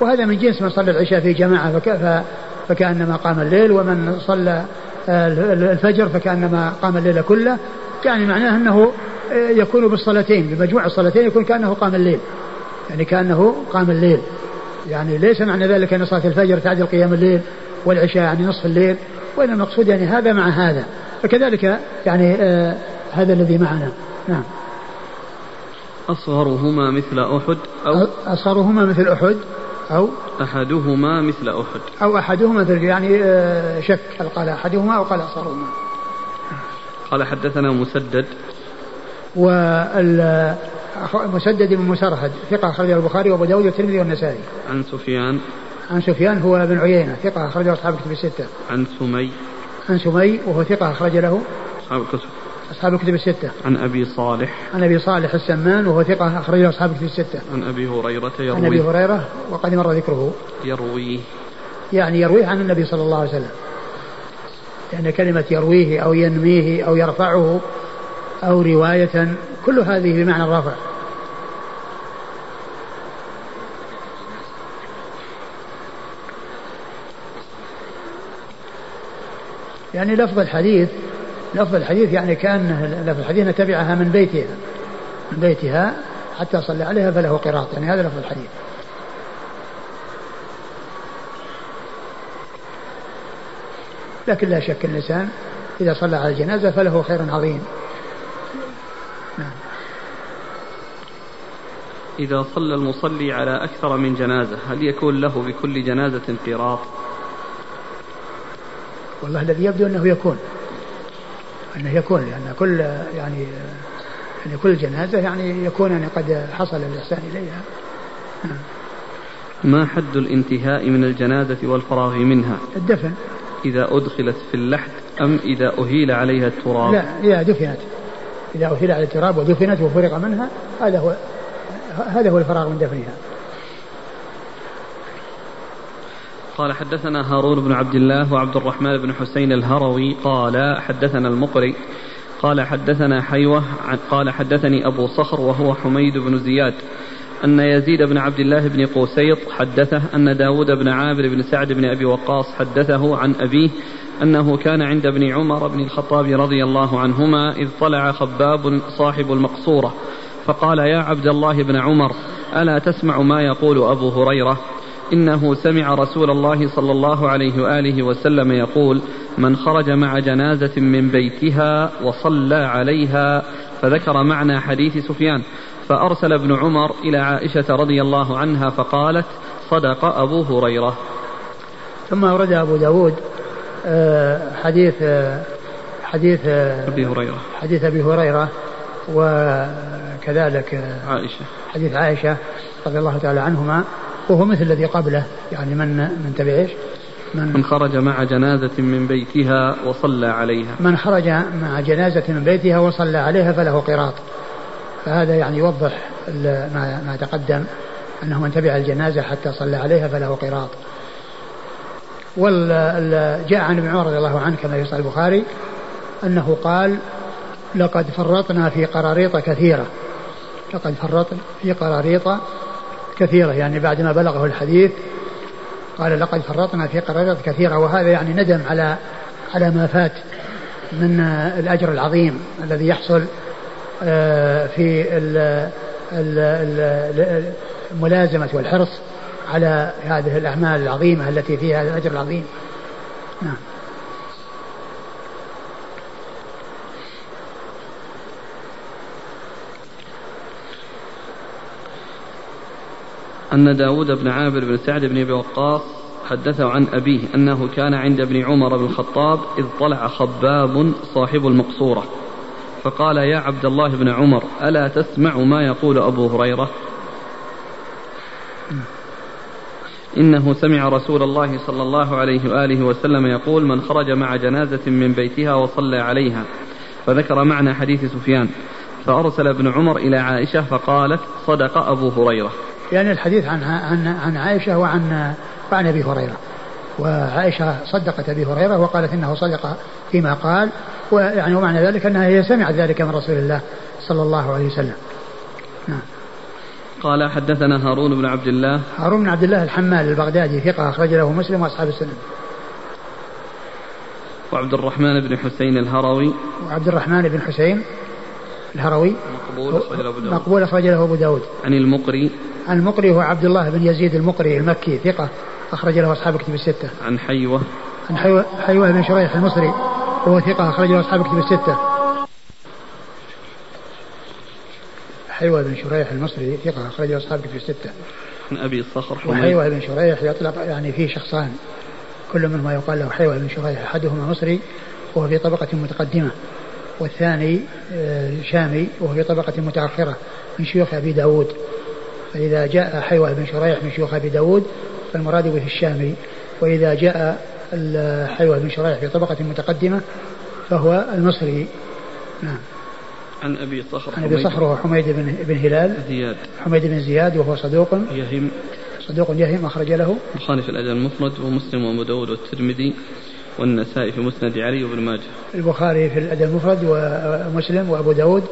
وهذا من جنس من صلى العشاء في جماعة فكأنما قام الليل ومن صلى الفجر فكأنما قام الليل كله. يعني معناه أنه يكون بالصلاتين بمجموع الصلاتين يكون كأنه قام الليل. يعني كأنه قام الليل. يعني ليس معنى ذلك أن صلاة الفجر تعدل قيام الليل والعشاء يعني نصف الليل. وإن المقصود يعني هذا مع هذا. فكذلك يعني آه هذا الذي معنا. نعم. أصغرهما مثل أحد أو أصغرهما مثل أحد أو أحدهما مثل أحد. أو أحدهما مثل يعني آه شك هل قال أحدهما أو قال أصغرهما. قال حدثنا مسدد. مسدد بن مسرهد ثقة أخرجه البخاري وأبو داود والترمذي والنسائي. عن سفيان. عن سفيان هو بن عيينة ثقة أخرجه أصحاب الكتب الستة. عن سمي. عن سمي وهو ثقة أخرج له أصحاب الكتب أصحاب الكتب الستة. عن أبي صالح عن أبي صالح السمان وهو ثقة أخرج له أصحاب الكتب الستة. عن أبي هريرة يروي عن أبي هريرة وقد مر ذكره. يرويه يعني يرويه عن النبي صلى الله عليه وسلم. يعني كلمة يرويه أو ينميه أو يرفعه أو رواية كل هذه بمعنى الرفع يعني لفظ الحديث لفظ الحديث يعني كأن لفظ الحديث نتبعها من بيتها من بيتها حتى صلى عليها فله قراط يعني هذا لفظ الحديث. لكن لا شك الإنسان إذا صلى على الجنازة فله خير عظيم. نعم. إذا صلى المصلي على أكثر من جنازة هل يكون له بكل جنازة قراط؟ والله الذي يبدو أنه يكون أنه يكون لأن كل يعني يعني كل جنازة يعني يكون يعني قد حصل الإحسان إليها. ما حد الانتهاء من الجنازة والفراغ منها؟ الدفن. إذا أدخلت في اللحد أم إذا أهيل عليها التراب؟ لا إذا دفنت. إذا أهيل على التراب ودفنت وفرغ منها هذا هو هذا هو الفراغ من دفنها. قال حدثنا هارون بن عبد الله وعبد الرحمن بن حسين الهروي قال حدثنا المقري قال حدثنا حيوة قال حدثني أبو صخر وهو حميد بن زياد أن يزيد بن عبد الله بن قوسيط حدثه أن داود بن عامر بن سعد بن أبي وقاص حدثه عن أبيه أنه كان عند ابن عمر بن الخطاب رضي الله عنهما إذ طلع خباب صاحب المقصورة فقال يا عبد الله بن عمر ألا تسمع ما يقول أبو هريرة إنه سمع رسول الله صلى الله عليه وآله وسلم يقول من خرج مع جنازة من بيتها وصلى عليها فذكر معنى حديث سفيان فأرسل ابن عمر إلى عائشة رضي الله عنها فقالت صدق أبو هريرة. ثم أورد أبو داود آه، حديث آه، حديث آه، أبي هريرة. حديث أبي هريرة وكذلك عائشة. حديث عائشة رضي الله تعالى عنهما. وهو مثل الذي قبله. يعني من من تبع إيش؟ من, من خرج مع جنازة من بيتها وصلى عليها. من خرج مع جنازة من بيتها وصلى عليها فله قراط. فهذا يعني يوضح ما ما تقدم أنه من تبع الجنازة حتى صلى عليها فله قراط. وجاء عن ابن عمر رضي الله عنه كما في البخاري أنه قال لقد فرطنا في قراريط كثيرة. لقد فرطنا في قراريط كثيرة يعني بعد ما بلغه الحديث قال لقد فرطنا في قراريط كثيرة وهذا يعني ندم على على ما فات من الأجر العظيم الذي يحصل آه، في الملازمة والحرص على هذه الأعمال العظيمة التي فيها الأجر العظيم. نعم. أن داود بن عامر بن سعد بن أبي وقاص حدثه عن أبيه أنه كان عند ابن عمر بن الخطاب إذ طلع خباب صاحب المقصورة. فقال يا عبد الله بن عمر ألا تسمع ما يقول أبو هريرة؟ إنه سمع رسول الله صلى الله عليه وآله وسلم يقول من خرج مع جنازة من بيتها وصلى عليها فذكر معنى حديث سفيان فأرسل ابن عمر إلى عائشة فقالت صدق أبو هريرة. يعني الحديث عن عن عن عائشة وعن وعن أبي هريرة. وعائشة صدقت أبي هريرة وقالت إنه صدق فيما قال ويعني ومعنى ذلك أنها هي سمعت ذلك من رسول الله صلى الله عليه وسلم. نعم. قال حدثنا هارون بن عبد الله. هارون بن عبد الله الحمال البغدادي ثقة أخرج له مسلم وأصحاب السنن وعبد الرحمن بن حسين الهروي. وعبد الرحمن بن حسين الهروي. مقبول أخرج له أبو داود. مقبول أخرج له أبو داود. عن المقري. المقري هو عبد الله بن يزيد المقري المكي ثقة أخرج له أصحاب كتب الستة. عن حيوة. عن حيوة, حيوة بن شريح المصري وهو ثقة أخرج له أصحاب كتب الستة. حيوة بن شريح المصري ثقة أخرج له أصحاب كتب الستة. عن أبي صخر حميد. وحيوة بن شريح يطلق يعني فيه شخصان كل منهما يقال له حيوة بن شريح أحدهما مصري وهو في طبقة متقدمة. والثاني آه، شامي وهو في طبقة متأخرة من شيوخ أبي داود. فإذا جاء حيوة بن شريح من شيوخ أبي داود فالمراد به الشامي. وإذا جاء حيوة بن شريح في طبقة متقدمة فهو المصري. نعم. عن أبي صخر عن أبي صخر وهو حميد بن بن هلال. زياد. حميد بن زياد وهو صدوق. يهم. صدوق يهم أخرج له. البخاري في الأدب المفرد ومسلم وأبو داود والترمذي والنسائي في مسند علي وابن ماجه. البخاري في الأدب المفرد ومسلم وأبو داود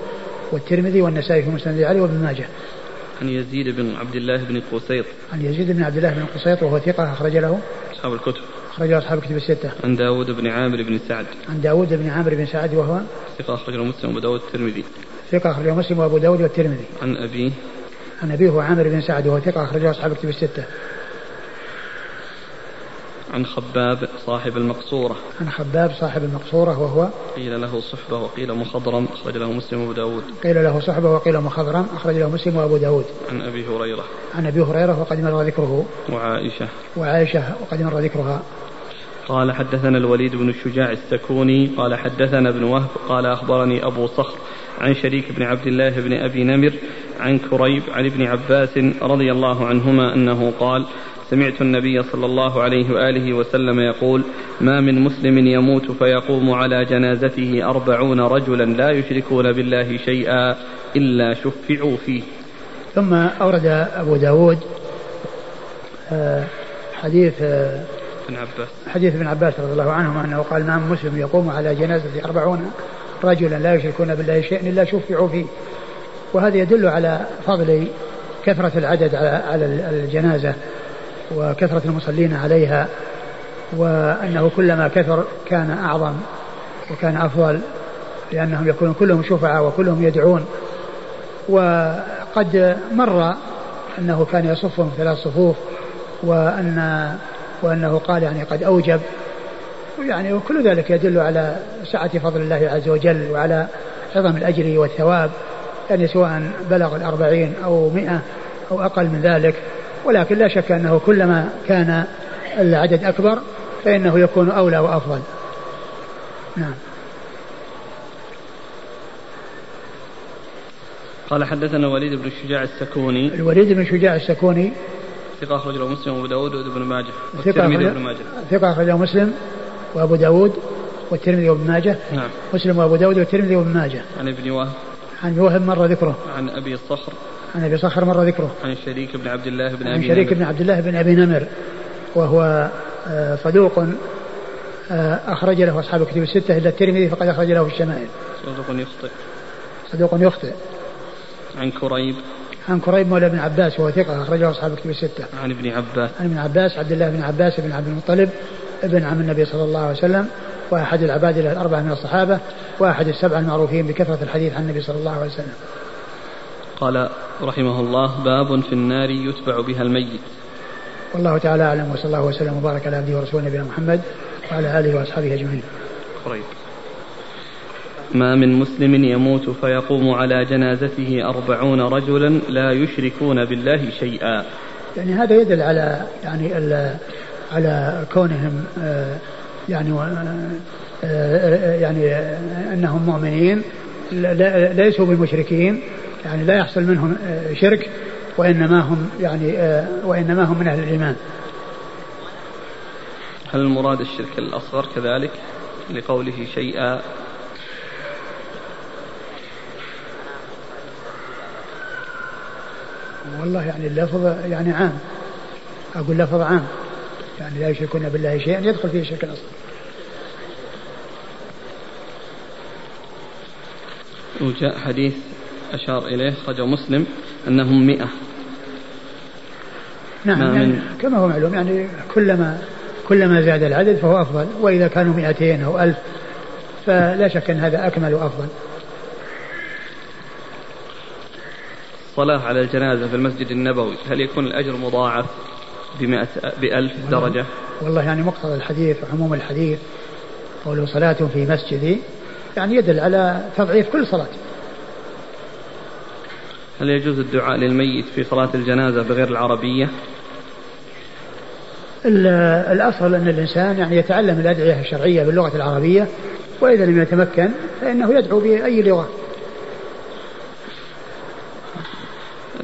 والترمذي والنسائي في مسند علي وابن ماجه. عن يزيد بن عبد الله بن قسيط. عن يزيد بن عبد الله بن قسيط وهو ثقة أخرج له. أصحاب الكتب. أخرج له أصحاب الكتب الستة. عن داود بن عامر بن سعد. عن داود بن عامر بن سعد وهو ثقة أخرج له مسلم وأبو داود والترمذي. ثقة أخرج له مسلم وأبو داود والترمذي. عن أبيه. عن أبيه عامر بن سعد وهو ثقة أخرج له أصحاب الكتب الستة. عن خباب صاحب المقصورة. عن خباب صاحب المقصورة وهو قيل له صحبة وقيل مخضرم أخرج له مسلم وأبو داود. قيل له صحبة وقيل مخضرم أخرج له مسلم وأبو داود. عن أبي هريرة. عن أبي هريرة وقد مر ذكره. وعائشة. وعائشة وقد مر ذكرها. قال حدثنا الوليد بن الشجاع السكوني قال حدثنا ابن وهب قال أخبرني أبو صخر عن شريك بن عبد الله بن أبي نمر عن كريب عن ابن عباس رضي الله عنهما أنه قال سمعت النبي صلى الله عليه وآله وسلم يقول ما من مسلم يموت فيقوم على جنازته أربعون رجلا لا يشركون بالله شيئا إلا شفعوا فيه. ثم أورد أبو داود آه، حديث آه، ابن عباس. حديث ابن عباس رضي الله عنهما أنه قال ما من مسلم يقوم على جنازة أربعون رجلا لا يشركون بالله شيئا إلا شفعوا فيه. وهذا يدل على فضل كثرة العدد على الجنازة. وكثرة المصلين عليها وأنه كلما كثر كان أعظم وكان أفضل لأنهم يكونون كلهم شفعاء وكلهم يدعون. وقد مر أنه كان يصفهم ثلاث صفوف وأن وأنه قال يعني قد أوجب. يعني وكل ذلك يدل على سعة فضل الله عز وجل وعلى عظم الأجر والثواب يعني سواء بلغ الأربعين أو مئة أو أقل من ذلك. ولكن لا شك أنه كلما كان العدد أكبر فإنه يكون أولى وأفضل. نعم. قال حدثنا وليد بن الشجاع السكوني. الوليد بن الشجاع السكوني. ثقة أخرج له مسلم وأبو داود وابن ماجه والترمذي وابن ماجه. ثقة أخرج له مسلم وأبو داود والترمذي وابن ماجه. نعم. مسلم وأبو داود والترمذي وابن ماجه. عن ابن وهب. عن وهب مر ذكره. عن أبي الصخر. عن أبي صخر مر ذكره عن شريك بن عبد الله بن أبي عن شريك بن عبد الله بن أبي نمر وهو آه، صدوق آه، أخرج له أصحاب الكتب الستة إلا الترمذي فقد أخرج له في الشمائل صدوق يخطئ صدوق يخطئ عن كريب عن كريب مولى بن عباس وهو ثقة أخرجه أصحاب الكتب الستة. عن ابن عباس. عن ابن عباس عبد الله بن عباس بن عبد المطلب ابن عم النبي صلى الله عليه وسلم وأحد العباد الأربعة من الصحابة وأحد السبعة المعروفين بكثرة الحديث عن النبي صلى الله عليه وسلم. قال رحمه الله باب في النار يتبع بها الميت والله تعالى أعلم وصلى الله وسلم وبارك على عبده ورسوله نبينا محمد وعلى آله وأصحابه أجمعين. قريب. ما من مسلم يموت فيقوم على جنازته أربعون رجلا لا يشركون بالله شيئا يعني هذا يدل على يعني على كونهم آه، يعني آه، يعني أنهم مؤمنين ليسوا بمشركين يعني لا يحصل منهم شرك وإنما هم يعني وإنما هم من أهل الإيمان. هل المراد الشرك الأصغر كذلك لقوله شيئا؟ والله يعني اللفظ يعني عام. أقول لفظ عام. يعني لا يشركون بالله شيئا يدخل فيه الشرك الأصغر وجاء حديث أشار إليه خرجه مسلم أنهم مئة. نعم يعني من كما هو معلوم يعني كلما كلما زاد العدد فهو أفضل وإذا كانوا مئتين أو ألف فلا شك أن هذا أكمل وأفضل. الصلاة على الجنازة في المسجد النبوي هل يكون الأجر مضاعف بمئة بألف درجة؟ والله يعني مقتضى الحديث وعموم الحديث قوله صلاة في مسجدي يعني يدل على تضعيف كل صلاة. هل يجوز الدعاء للميت في صلاة الجنازة بغير العربية؟ الأصل أن الإنسان يعني يتعلم الأدعية الشرعية باللغة العربية وإذا لم يتمكن فإنه يدعو بأي لغة.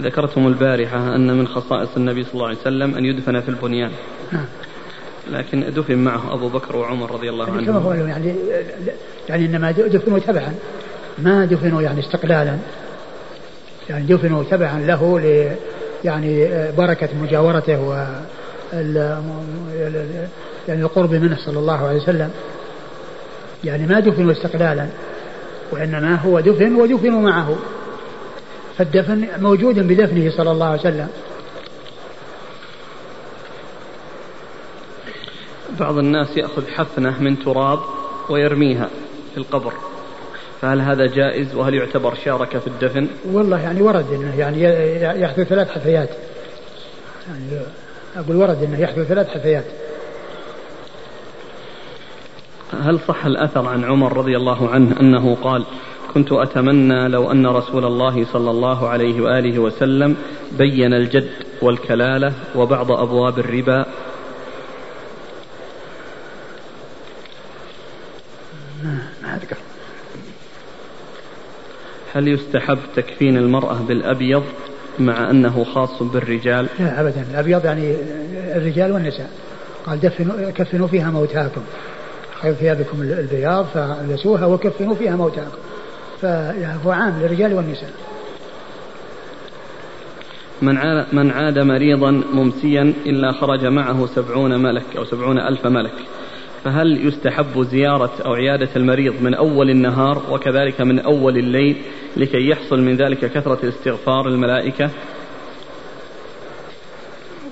ذكرتم البارحة أن من خصائص النبي صلى الله عليه وسلم أن يدفن في البنيان. نعم. لكن دفن معه أبو بكر وعمر رضي الله عنهم كما هو يعني يعني إنما دفنوا تبعا ما دفنوا يعني استقلالا. يعني دفنوا تبعا له ل يعني بركة مجاورته و يعني القرب منه صلى الله عليه وسلم. يعني ما دفنوا استقلالا وإنما هو دفن ودفنوا معه. فالدفن موجود بدفنه صلى الله عليه وسلم. بعض الناس يأخذ حفنة من تراب ويرميها في القبر. فهل هذا جائز وهل يعتبر شارك في الدفن؟ والله يعني ورد إنه يعني يحدث ثلاث حثيات. يعني أقول ورد إنه يحدث ثلاث حثيات. هل صح الأثر عن عمر رضي الله عنه أنه قال: كنت أتمنى لو أن رسول الله صلى الله عليه وآله وسلم بين الجد والكلالة وبعض أبواب الربا ما أذكر هل يستحب تكفين المرأة بالأبيض مع أنه خاص بالرجال؟ لا أبدا. الأبيض يعني الرجال والنساء. قال دفنوا كفنوا فيها موتاكم. خير ثيابكم البياض فلسوها وكفنوا فيها موتاكم. فهو عام للرجال والنساء. من عاد, من عاد مريضا ممسيا إلا خرج معه سبعون ملك أو سبعون ألف ملك. فهل يستحب زيارة أو عيادة المريض من أول النهار وكذلك من أول الليل لكي يحصل من ذلك كثرة استغفار الملائكة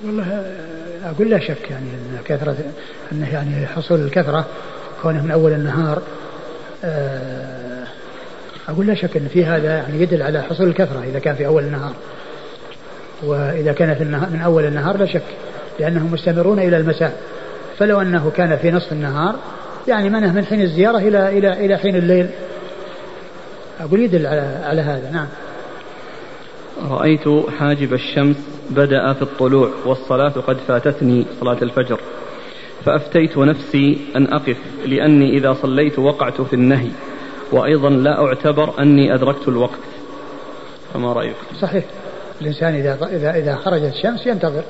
والله أقول لا شك يعني أن كثرة أنه يعني حصول الكثرة كونه من أول النهار آه أقول لا شك أن في هذا يعني يدل على حصول الكثرة إذا كان في أول النهار. وإذا كان في النهار من أول النهار لا شك لأنهم مستمرون إلى المساء. فلو أنه كان في نصف النهار يعني منه من حين الزيارة إلى إلى إلى حين الليل. أقول يدل على على هذا نعم. رأيت حاجب الشمس بدأ في الطلوع والصلاة قد فاتتني صلاة الفجر فأفتيت نفسي أن أقف لأني إذا صليت وقعت في النهي وأيضا لا أعتبر أني أدركت الوقت. فما رأيكم صحيح. الإنسان إذا إذا إذا خرجت الشمس ينتظر.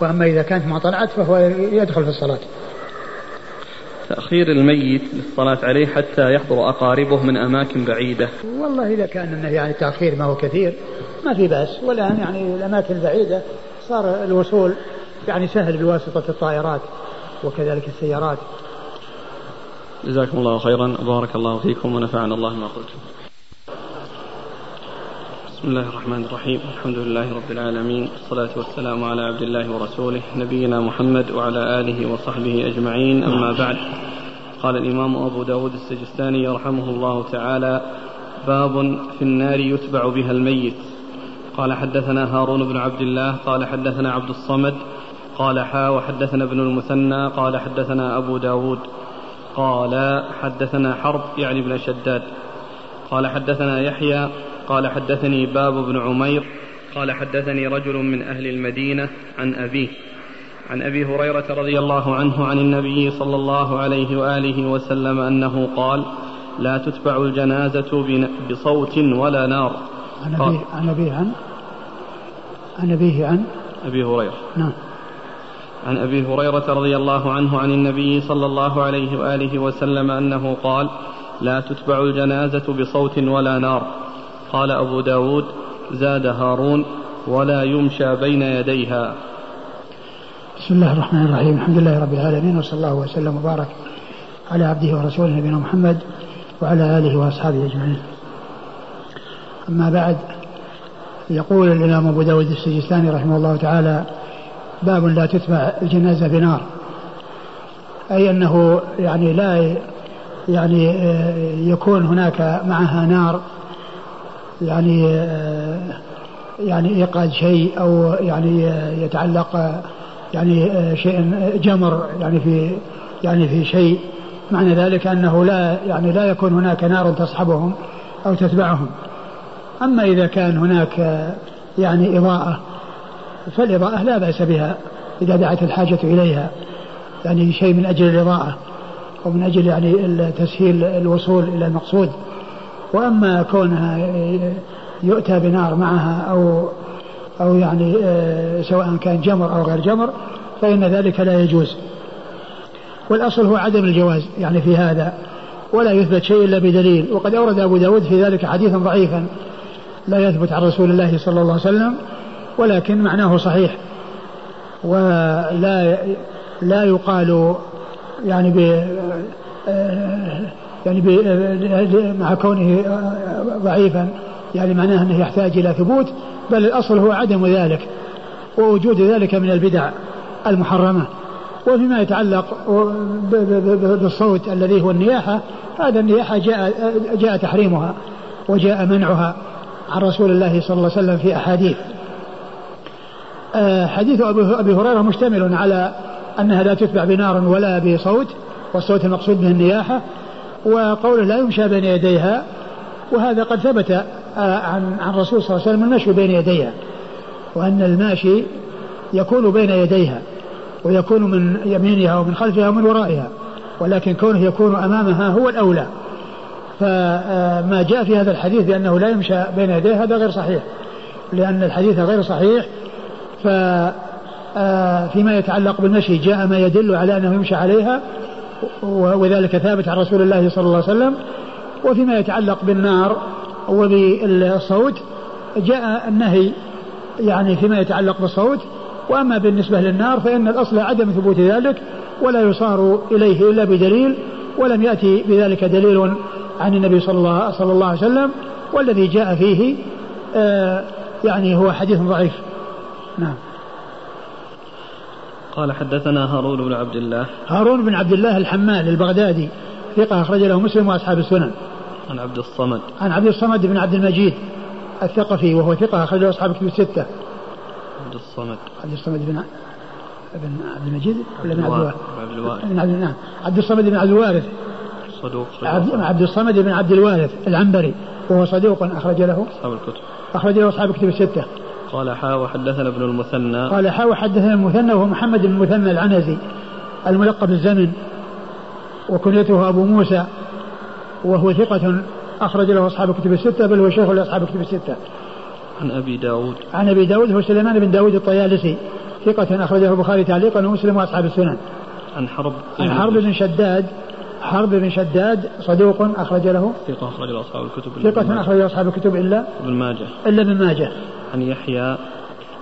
وأما إذا كانت ما طلعت فهو يدخل في الصلاة. تأخير الميت للصلاة عليه حتى يحضر أقاربه من أماكن بعيدة. والله إذا كان أنه يعني تأخير ما هو كثير ما في بأس. والآن يعني الأماكن البعيدة صار الوصول يعني سهل بواسطة الطائرات وكذلك السيارات. جزاكم الله خيرا. وبارك الله فيكم ونفعنا الله ما قلتم. بسم الله الرحمن الرحيم. الحمد لله رب العالمين. والصلاة والسلام على عبد الله ورسوله نبينا محمد وعلى آله وصحبه أجمعين. أما بعد قال الإمام أبو داود السجستاني رحمه الله تعالى باب في النار يتبع بها الميت. قال حدثنا هارون بن عبد الله قال حدثنا عبد الصمد قال حا وحدثنا ابن المثنى قال حدثنا أبو داود. قال حدثنا حرب يعني ابن شداد. قال حدثنا يحيى قال حدثني باب بن عمير قال حدثني رجل من أهل المدينة عن أبيه. عن أبي هريرة رضي الله عنه عن النبي صلى الله عليه وآله وسلم أنه قال لا تتبع الجنازة بصوت ولا نار. عن ابيه عن أبيه عن عن أبيه عن أبي هريرة. نعم. عن أبي هريرة رضي الله عنه عن النبي صلى الله عليه وآله وسلم أنه قال لا تتبع الجنازة بصوت ولا نار. قال أبو داود زاد هارون ولا يمشى بين يديها. بسم الله الرحمن الرحيم. الحمد لله رب العالمين وصلى الله وسلم وبارك على عبده ورسوله نبينا محمد وعلى آله وأصحابه أجمعين. أما بعد يقول الإمام أبو داود السجستاني رحمه الله تعالى باب لا تتبع الجنازة بنار. أي أنه يعني لا يعني يكون هناك معها نار يعني يعني إيقاد شيء أو يعني يتعلق يعني شيء جمر يعني في يعني في شيء. معنى ذلك أنه لا يعني لا يكون هناك نار تصحبهم أو تتبعهم. أما إذا كان هناك يعني إضاءة فالإضاءة لا بأس بها إذا دعت الحاجة إليها. يعني شيء من أجل الإضاءة ومن أجل يعني تسهيل الوصول إلى المقصود. وأما كونها يؤتى بنار معها أو أو يعني آه، سواء كان جمر أو غير جمر فإن ذلك لا يجوز. والأصل هو عدم الجواز يعني في هذا ولا يثبت شيء إلا بدليل. وقد أورد أبو داود في ذلك حديثا ضعيفا لا يثبت عن رسول الله صلى الله عليه وسلم ولكن معناه صحيح. ولا لا يقال يعني ب آه، يعني مع كونه ضعيفا يعني معناه أنه يحتاج إلى ثبوت بل الأصل هو عدم ذلك ووجود ذلك من البدع المحرمة. وفيما يتعلق بالصوت الذي هو النياحة هذا النياحة جاء جاء تحريمها وجاء منعها عن رسول الله صلى الله عليه وسلم في أحاديث. آه، حديث أبي هريرة مشتمل على أنها لا تتبع بنار ولا بصوت والصوت المقصود به النياحة. وقوله لا يمشى بين يديها وهذا قد ثبت آه، عن عن الرسول صلى الله عليه وسلم المشي بين يديها وأن الماشي يكون بين يديها ويكون من يمينها ومن خلفها ومن ورائها ولكن كونه يكون أمامها هو الأولى. فما جاء في هذا الحديث بأنه لا يمشى بين يديه هذا غير صحيح. لأن الحديث غير صحيح آه، فيما يتعلق بالمشي جاء ما يدل على أنه يمشى عليها وذلك ثابت عن رسول الله صلى الله عليه وسلم. وفيما يتعلق بالنار وبالصوت جاء النهي يعني فيما يتعلق بالصوت. وأما بالنسبة للنار فإن الأصل عدم ثبوت ذلك ولا يصار إليه إلا بدليل ولم يأتي بذلك دليل عن النبي صلى الله صلى الله عليه وسلم. والذي جاء فيه آه يعني هو حديث ضعيف. نعم. قال حدثنا هارون بن عبد الله. هارون بن عبد الله الحمال البغدادي ثقة أخرج له مسلم وأصحاب السنن. عن عبد الصمد. عن عبد الصمد بن عبد المجيد الثقفي وهو ثقة أخرج له أصحاب الكتب الستة. عبد الصمد. عبد الصمد بن بن عبد المجيد ولا بن عبد الوارث؟ بن عبد نعم عبد الصمد بن عبد الوارث. صدوق عبد, عبد الصمد بن عبد الوارث العنبري وهو صدوق أخرج له أصحاب الكتب. أخرج له أصحاب الكتب الستة. قال حا وحدثنا ابن المثنى. قال حا وحدثنا المثنى وهو محمد بن المثنى العنزي الملقب الزمن وكنيته أبو موسى وهو ثقة أخرج له أصحاب الكتب الستة بل هو شيخ لأصحاب الكتب الستة. عن أبي داود. عن أبي داود هو سليمان بن داود الطيالسي ثقة أخرجه البخاري تعليقا ومسلم وأصحاب السنن. عن حرب عن حرب بن شداد حرب بن شداد صدوق أخرج له ثقة أخرج له أصحاب الكتب ثقة أخرج له أصحاب الكتب إلا ابن ماجه. إلا ابن ماجه. عن يحيى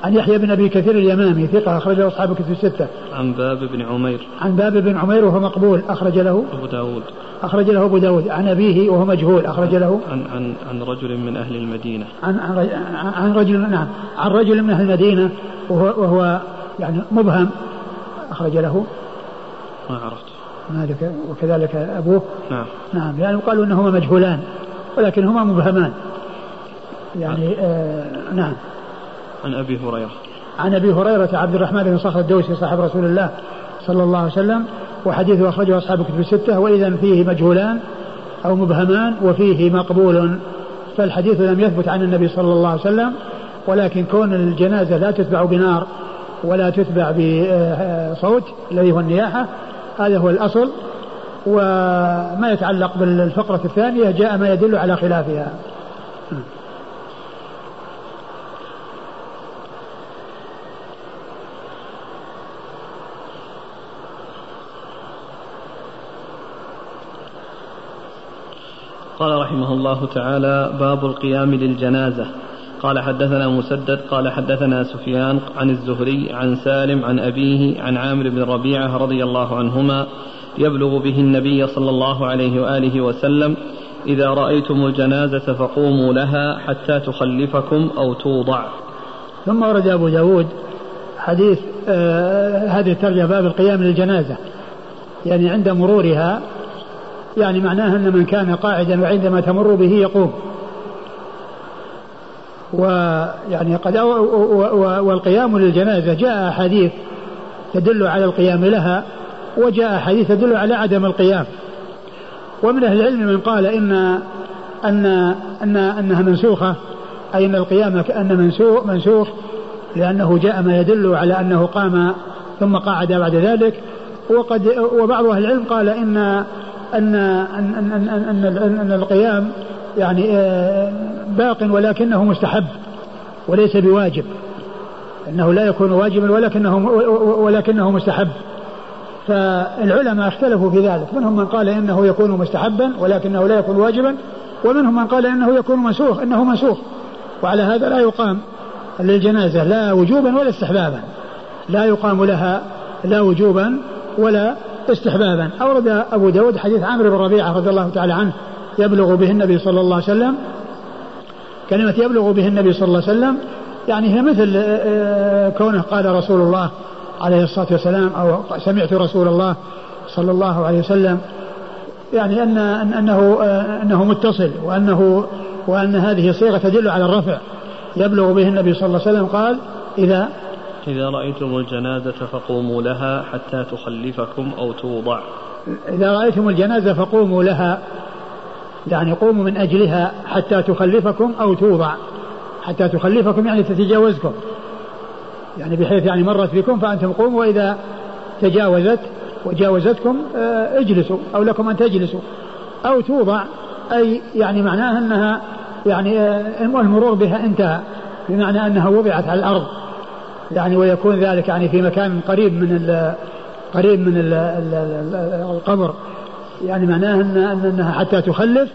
عن يحيى بن أبي كثير اليمامي ثقة اخرج له أصحاب الكتب الستة. عن باب بن عمير. عن باب بن عمير وهو مقبول أخرج له. أبو داود. أخرج له أبو داود عن أبيه وهو مجهول أخرج له. عن عن عن رجل من أهل المدينة. عن عن, عن رجل نعم عن رجل من أهل المدينة وهو, وهو يعني مبهم أخرج له. ما عرفت. مالك وكذلك أبوه. نعم. نعم يعني قالوا إنهما مجهولان ولكن هما مبهمان. يعني آه نعم. عن أبي هريرة. عن أبي هريرة عبد الرحمن بن صخر الدوسي صاحب رسول الله صلى الله عليه وسلم وحديثه أخرجه أصحاب الكتب الستة وإذا فيه مجهولان أو مبهمان وفيه مقبول. فالحديث لم يثبت عن النبي صلى الله عليه وسلم ولكن كون الجنازة لا تتبع بنار ولا تتبع بصوت الذي هو النياحة هذا هو الأصل. وما يتعلق بالفقرة الثانية جاء ما يدل على خلافها. قال رحمه الله تعالى باب القيام للجنازة. قال حدثنا مسدد قال حدثنا سفيان عن الزهري عن سالم عن أبيه عن عامر بن ربيعة رضي الله عنهما يبلغ به النبي صلى الله عليه وآله وسلم إذا رأيتم الجنازة فقوموا لها حتى تخلفكم أو توضع. ثم ورد أبو داود حديث آه هذه الترجمة باب القيام للجنازة. يعني عند مرورها يعني معناها أن من كان قاعدا وعندما تمر به يقوم. ويعني قد والقيام للجنازة جاء أحاديث تدل على القيام لها وجاء حديث تدل على عدم القيام. ومن أهل العلم من قال إن أن أن أنها منسوخة أي أن القيام كأن منسوخ منسوخ لأنه جاء ما يدل على أنه قام ثم قعد بعد ذلك. وقد وبعض أهل العلم قال إن أن أن أن أن, أن, أن القيام يعني آه، باق ولكنه مستحب وليس بواجب. إنه لا يكون واجبا ولكنه ولكنه مستحب. فالعلماء اختلفوا في ذلك. منهم من قال إنه يكون مستحبا ولكنه لا يكون واجبا ومنهم من قال إنه يكون منسوخ إنه منسوخ. وعلى هذا لا يقام للجنازة لا وجوبا ولا استحبابا. لا يقام لها لا وجوبا ولا استحبابا. أورد أبو داود حديث عامر بن ربيعة رضي الله تعالى عنه يبلغ به النبي صلى الله عليه وسلم. كلمة يبلغ به النبي صلى الله عليه وسلم يعني هي مثل آه، آه، كونه قال رسول الله عليه الصلاة والسلام أو سمعت رسول الله صلى الله عليه وسلم. يعني أن أنه آه، أنه متصل وأنه وأن هذه صيغة تدل على الرفع. يبلغ به النبي صلى الله عليه وسلم قال إذا إذا رأيتم الجنازة فقوموا لها حتى تخلفكم أو توضع. إذا رأيتم الجنازة فقوموا لها يعني قوموا من أجلها حتى تخلفكم أو توضع. حتى تخلفكم يعني تتجاوزكم. يعني بحيث يعني مرت بكم فأنتم قوموا وإذا تجاوزت وجاوزتكم آه، اجلسوا أو لكم أن تجلسوا أو توضع. أي يعني معناها أنها يعني آه، المرور بها انتهى بمعنى أنها وضعت على الأرض. يعني ويكون ذلك يعني في مكان قريب من قريب من القبر. يعني معناه أن أنها حتى تخلف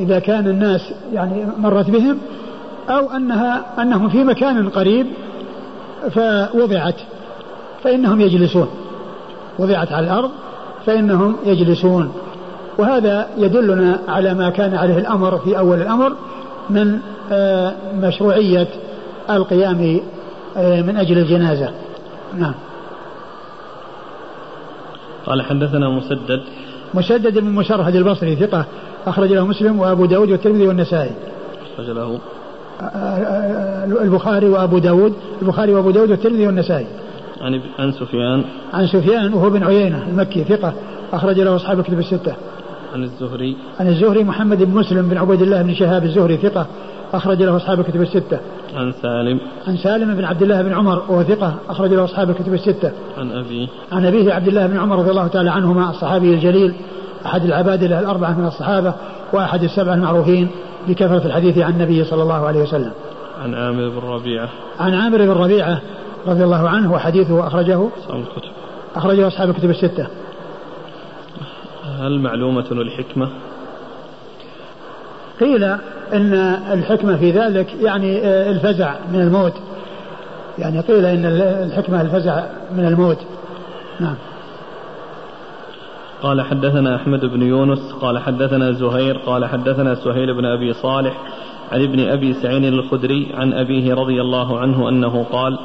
إذا كان الناس يعني مرت بهم أو أنها أنهم في مكان قريب فوضعت. فإنهم يجلسون. وضعت على الأرض فإنهم يجلسون. وهذا يدلنا على ما كان عليه الأمر في أول الأمر من آه، مشروعية القيام من أجل الجنازة. نعم. قال حدثنا مسدد. مسدد بن مشرهد البصري ثقة أخرج له مسلم وأبو داود والترمذي والنسائي. أخرج له. آه، آه، البخاري وأبو داود البخاري وأبو داود والترمذي والنسائي. عن عن سفيان. عن سفيان وهو بن عيينة المكي ثقة أخرج له أصحاب الكتب الستة. عن الزهري. عن الزهري محمد بن مسلم بن عبيد الله بن شهاب الزهري ثقة أخرج له أصحاب الكتب الستة. عن سالم. عن سالم بن عبد الله بن عمر وهو ثقة أخرج له أصحاب الكتب الستة. عن أبيه. عن أبيه عبد الله بن عمر رضي الله تعالى عنهما الصحابي الجليل أحد العبادلة الأربعة من الصحابة وأحد السبعة المعروفين بكثرة الحديث عن النبي صلى الله عليه وسلم. عن عامر بن ربيعة. عن عامر بن ربيعة رضي الله عنه وحديثه أخرجه أصحاب الكتب. أخرجه أصحاب الكتب الستة. هل معلومة الحكمة؟ قيل إن الحكمة في ذلك يعني آه، الفزع من الموت. يعني قيل إن الحكمة الفزع من الموت. نعم. قال حدثنا أحمد بن يونس قال حدثنا زهير قال حدثنا سهيل بن أبي صالح عن ابن أبي سعيد الخدري عن أبيه رضي الله عنه أنه قال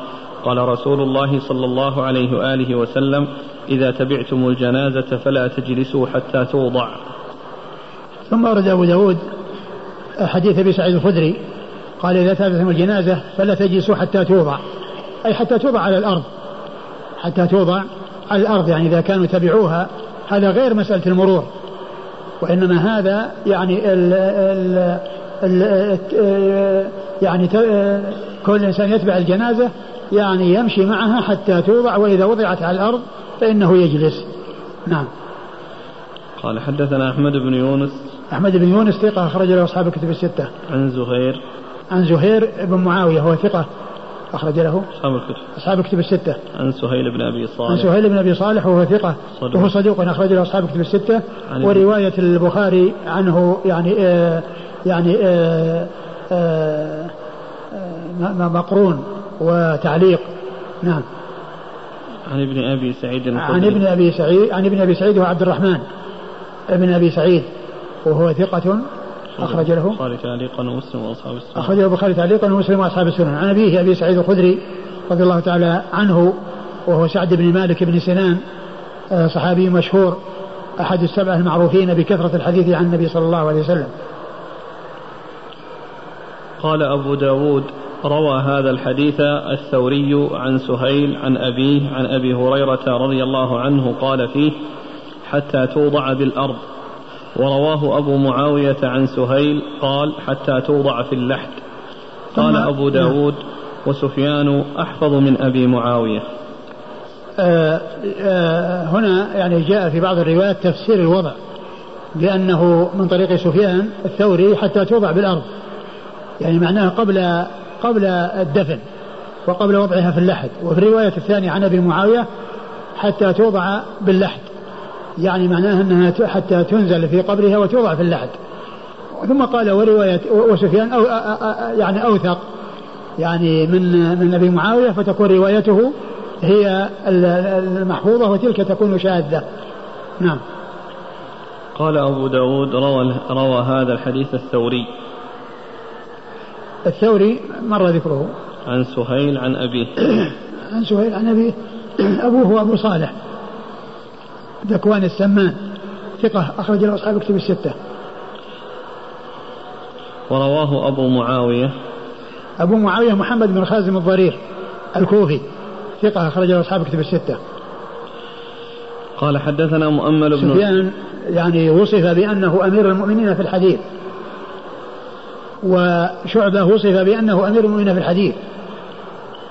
قال رسول الله صلى الله عليه وآله وسلم إذا تبعتم الجنازة فلا تجلسوا حتى توضع. ثم ورد أبو داود حديث أبي سعيد الخدري قال إذا تابعتم الجنازة فلا تجلسوا حتى توضع أي حتى توضع على الأرض حتى توضع على الأرض يعني إذا كانوا تبعوها هذا غير مسألة المرور وإنما هذا يعني ال ال ال يعني كل إنسان يتبع الجنازة يعني يمشي معها حتى توضع وإذا وضعت على الأرض فإنه يجلس. نعم. قال حدثنا أحمد بن يونس أحمد بن يونس ثقة أخرج له أصحاب الكتب الستة. عن زهير. عن زهير بن معاوية هو ثقة أخرج له أصحاب الكتب. أصحاب الكتب الستة. عن سهيل بن أبي صالح. عن سهيل بن أبي صالح وهو ثقة صدوق. وهو صدوق أخرج له أصحاب الكتب الستة. ورواية البخاري عنه يعني آه يعني آه آه آه مقرون وتعليق. نعم. عن ابن أبي سعيد عن ابن أبي سعيد عن ابن أبي سعيد هو عبد الرحمن ابن أبي سعيد. وهو ثقة أخرج له. البخاري تعليقا ومسلم وأصحاب السنن أخرج البخاري تعليقا ومسلم وأصحاب السنن عن أبيه أبي سعيد الخدري رضي الله تعالى عنه وهو سعد بن مالك بن سنان آه، صحابي مشهور أحد السبعة المعروفين بكثرة الحديث عن النبي صلى الله عليه وسلم. قال أبو داود روى هذا الحديث الثوري عن سهيل عن أبيه عن أبي هريرة رضي الله عنه قال فيه حتى توضع بالأرض. ورواه أبو معاوية عن سهيل قال حتى توضع في اللحد. قال أبو داود وسفيان أحفظ من أبي معاوية. آه آه هنا يعني جاء في بعض الروايات تفسير الوضع بأنه من طريق سفيان الثوري حتى توضع بالأرض. يعني معناه قبل قبل الدفن وقبل وضعها في اللحد. وفي الرواية الثانية عن أبي معاوية حتى توضع باللحد. يعني معناها أنها حتى تنزل في قبرها وتوضع في اللحد. ثم قال ورواية وسفيان أو يعني أوثق. يعني من من أبي معاوية فتكون روايته هي المحفوظة وتلك تكون شاذة. نعم. قال أبو داود روى, روى هذا الحديث الثوري. الثوري مر ذكره. عن سهيل عن أبيه. عن سهيل عن أبيه. أبوه أبو صالح. ذكوان السمان. ثقة أخرج له أصحاب كتب الستة. ورواه أبو معاوية. أبو معاوية محمد بن خازم الضرير الكوفي. ثقة أخرج له أصحاب كتب الستة. قال حدثنا مؤمل بن سفيان يعني وصف بأنه أمير المؤمنين في الحديث. وشعبة وصف بأنه أمير المؤمنين في الحديث.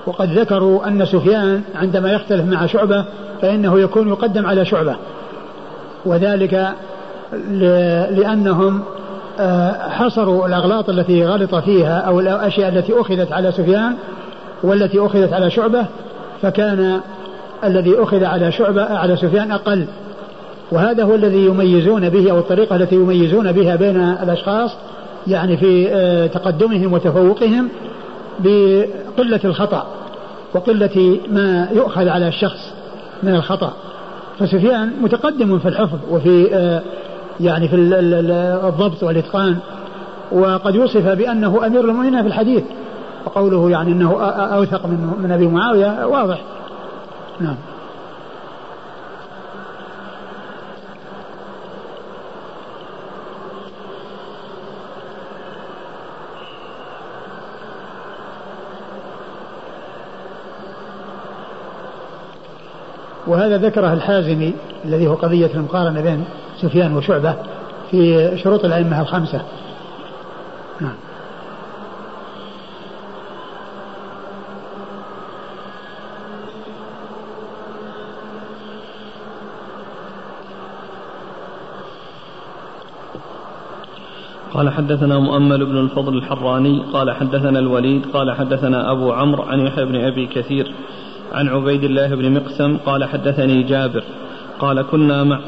وقد ذكروا أن سفيان عندما يختلف مع شعبة فإنه يكون يقدم على شعبة. وذلك لأنهم آه، حصروا الأغلاط التي غلط فيها أو الأشياء التي أخذت على سفيان والتي أخذت على شعبة فكان الذي أخذ على شعبة على سفيان أقل. وهذا هو الذي يميزون به أو الطريقة التي يميزون بها بين الأشخاص يعني في آه، تقدمهم وتفوقهم بقلة الخطأ وقلة ما يؤخذ على الشخص من الخطأ. فسفيان متقدم في الحفظ وفي آه، يعني في الضبط والإتقان وقد وصف بأنه أمير المؤمنين في الحديث وقوله يعني أنه أوثق من أبي معاوية واضح. نعم. وهذا ذكره الحازمي الذي هو قضية المقارنة بين سفيان وشعبة في شروط الأئمة الخمسة. نعم. قال حدثنا مؤمل بن الفضل الحراني قال حدثنا الوليد قال حدثنا أبو عمرو عن يحيى بن أبي كثير عن عبيد الله بن مقسم قال حدثني جابر قال كنا مع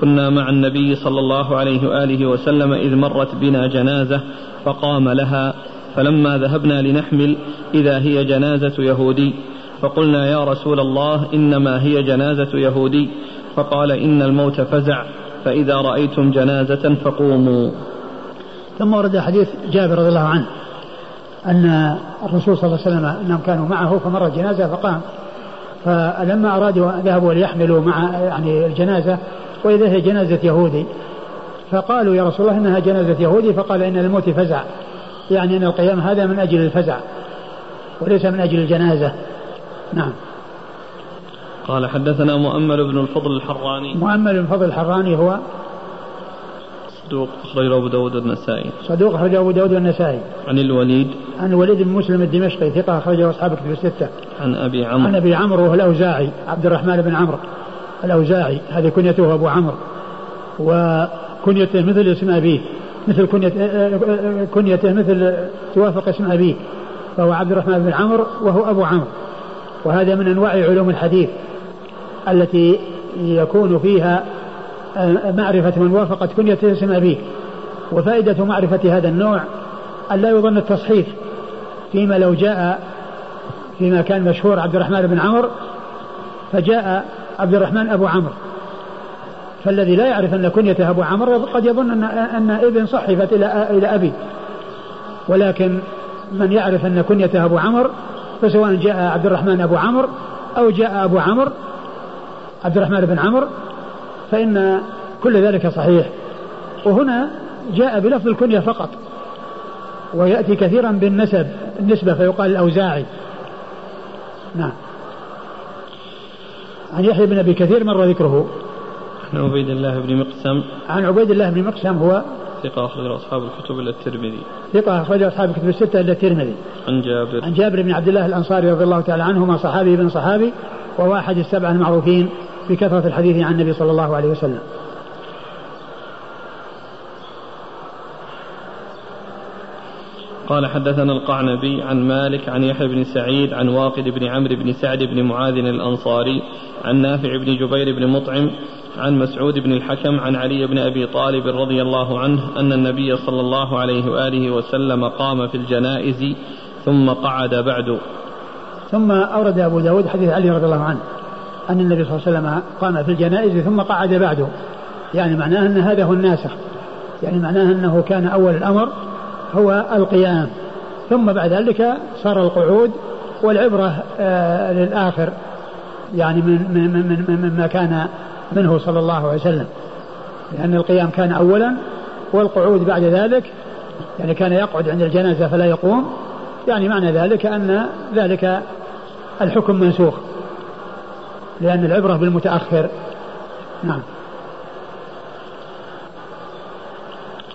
كنا مع النبي صلى الله عليه وآله وسلم إذ مرت بنا جنازة فقام لها فلما ذهبنا لنحمل إذا هي جنازة يهودي فقلنا يا رسول الله إنما هي جنازة يهودي فقال إن الموت فزع فإذا رأيتم جنازة فقوموا. ثم ورد حديث جابر رضي الله عنه أن الرسول صلى الله عليه وسلم إنهم كانوا معه فمرت جنازه فقام. فلما أرادوا ذهبوا ليحملوا مع يعني الجنازة وإذا هي جنازة يهودي. فقالوا يا رسول الله إنها جنازة يهودي فقال إن الموت فزع. يعني أن القيام هذا من أجل الفزع وليس من أجل الجنازة. نعم. قال حدثنا مؤمل بن الفضل الحراني. مؤمل بن الفضل الحراني هو صدوق أخرجه أبو داود والنسائي. صدوق أخرجه أبو داود والنسائي. عن الوليد. عن الوليد بن مسلم الدمشقي ثقة أخرجه أصحاب كتب الستة. عن أبي عمرو. عن أبي عمرو وهو الأوزاعي عبد الرحمن بن عمرو الأوزاعي. هذه كنيته أبو عمرو. وكنيته مثل اسم أبيه مثل كنية كنيته مثل توافق اسم أبيه فهو عبد الرحمن بن عمرو وهو أبو عمرو. وهذا من أنواع علوم الحديث التي يكون فيها معرفة من وافقت كنية اسم أبيه. وفائدة معرفة هذا النوع أن لا يظن التصحيف فيما لو جاء فيما كان مشهور عبد الرحمن بن عمرو فجاء عبد الرحمن أبو عمرو. فالذي لا يعرف أن كنيته أبو عمرو قد يظن أن أن ابن صحفت إلى إلى أبي. ولكن من يعرف أن كنيته أبو عمرو فسواء جاء عبد الرحمن أبو عمرو أو جاء أبو عمرو عبد الرحمن بن عمرو فإن كل ذلك صحيح. وهنا جاء بلفظ الكنية فقط ويأتي كثيرا بالنسب النسبة فيقال الأوزاعي. نعم. عن يحيى بن أبي كثير مر ذكره. عن عبيد الله بن مقسم. عن عبيد الله بن مقسم هو ثقة أخرج أصحاب الكتب إلا الترمذي. ثقة أخرج أصحاب الكتب الستة إلا الترمذي. عن جابر. عن جابر بن عبد الله الأنصاري رضي الله تعالى عنهما صحابي بن صحابي وهو أحد السبعة المعروفين بكثرة الحديث عن النبي صلى الله عليه وسلم. قال حدثنا القعنبي عن مالك عن يحيى بن سعيد عن واقد بن عمرو بن سعد بن معاذ الأنصاري عن نافع بن جبير بن مطعم عن مسعود بن الحكم عن علي بن أبي طالب رضي الله عنه أن النبي صلى الله عليه وآله وسلم قام في الجنائز ثم قعد بعد. ثم أورد أبو داود حديث علي رضي الله عنه أن النبي صلى الله عليه وسلم قام في الجنائز ثم قعد بعده. يعني معناه أن هذا هو الناسخ. يعني معناه أنه كان أول الأمر هو القيام. ثم بعد ذلك صار القعود والعبرة آه للآخر يعني من, من, من, من مما كان منه صلى الله عليه وسلم. لأن القيام كان أولا والقعود بعد ذلك يعني كان يقعد عند الجنازة فلا يقوم. يعني معنى ذلك أن ذلك الحكم منسوخ لأن العبرة بالمتأخر. نعم.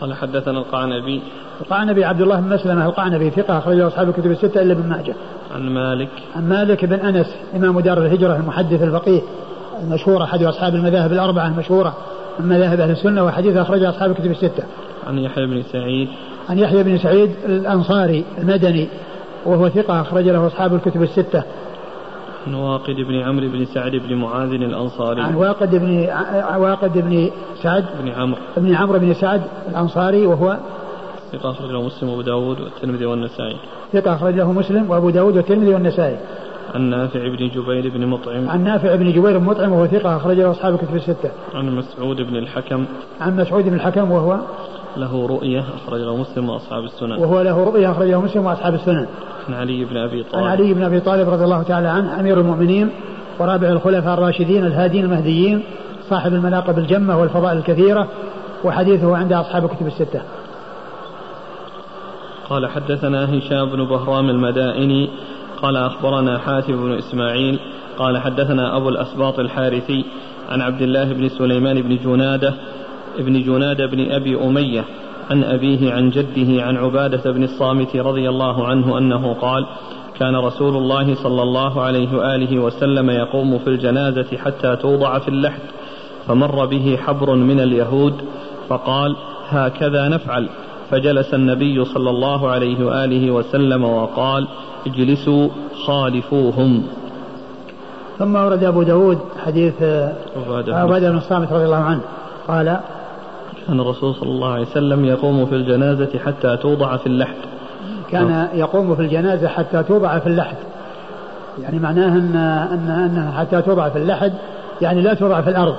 قال حدثنا القعنبي القعنبي عبد الله بن مسلمة القعنبي ثقة أخرجه أصحاب الكتب الستة إلا ابن ماجه. عن مالك عن مالك بن أنس إمام دار الهجرة المحدث الفقيه المشهور أحد أصحاب المذاهب الأربعة المشهورة من مذاهب أهل السنة وحديث أخرجه أصحاب الكتب الستة. عن يحيى بن سعيد عن يحيى بن سعيد الأنصاري المدني وهو ثقة أخرج له أصحاب الكتب الستة. عن واقد بن عمرو بن سعد بن معاذ الأنصاري عن واقد بن واقد بن سعد بن عمرو بن عمرو بن سعد الأنصاري وهو ثقة أخرج له مسلم وأبو داود والترمذي والنسائي. ثقة أخرج له مسلم وأبو داود والترمذي والنسائي. عن نافع بن جبير بن مطعم. عن نافع بن جبير بن مطعم وهو ثقة أخرج له أصحاب الكتب الستة. عن مسعود بن الحكم. عن مسعود بن الحكم وهو له رؤية أخرج له مسلم وأصحاب السنن. وهو له رؤية أخرج له مسلم وأصحاب السنن. عن علي بن أبي طالب. عن علي بن أبي طالب رضي الله تعالى عنه أمير المؤمنين ورابع الخلفاء الراشدين الهادين المهديين صاحب المناقب الجمة والفضائل الكثيرة وحديثه عند أصحاب الكتب الستة. قال حدثنا هشام بن بهرام المدائني قال أخبرنا حاتم بن إسماعيل قال حدثنا أبو الأسباط الحارثي عن عبد الله بن سليمان بن جنادة ابن جنادة بن أبي أمية عن أبيه عن جده عن عبادة بن الصامت رضي الله عنه أنه قال كان رسول الله صلى الله عليه وآله وسلم يقوم في الجنازة حتى توضع في اللحد فمر به حبر من اليهود فقال هكذا نفعل. فجلس النبي صلى الله عليه وآله وسلم وقال اجلسوا خالفوهم. ثم ورد أبو داود حديث عبادة بن الصامت رضي الله عنه. قال كان الرسول صلى الله عليه وسلم يقوم في الجنازة حتى توضع في اللحد. كان يقوم في الجنازة حتى توضع في اللحد. يعني معناه أن أن أن حتى توضع في اللحد يعني لا توضع في الأرض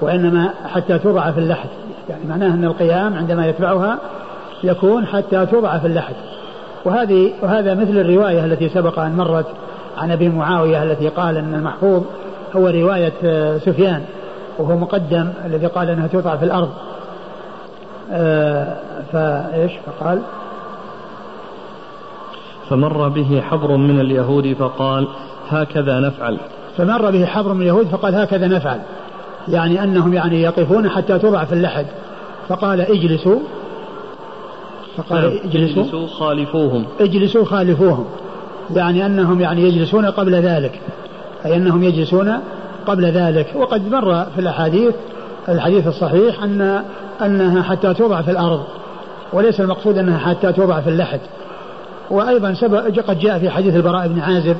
وإنما حتى توضع في اللحد. يعني معناه أن القيام عندما يتبعها يكون حتى توضع في اللحد. وهذه وهذا مثل الرواية التي سبق أن مرت عن أبي معاوية التي قال أن المحفوظ هو رواية سفيان وهو مقدم الذي قال أنها توضع في الأرض. آه، فإيش؟ فقال فمر به حبر من اليهود فقال هكذا نفعل. فمر به حبر من اليهود فقال هكذا نفعل. يعني أنهم يعني يقفون حتى توضع في اللحد. فقال اجلسوا. فقال. اجلسوا, اجلسوا خالفوهم. اجلسوا خالفوهم. يعني أنهم يعني يجلسون قبل ذلك. أي أنهم يجلسون قبل ذلك. وقد مر في الأحاديث الحديث الصحيح أن أنها حتى توضع في الأرض. وليس المقصود أنها حتى توضع في اللحد. وأيضا سبق قد جاء في حديث البراء بن عازب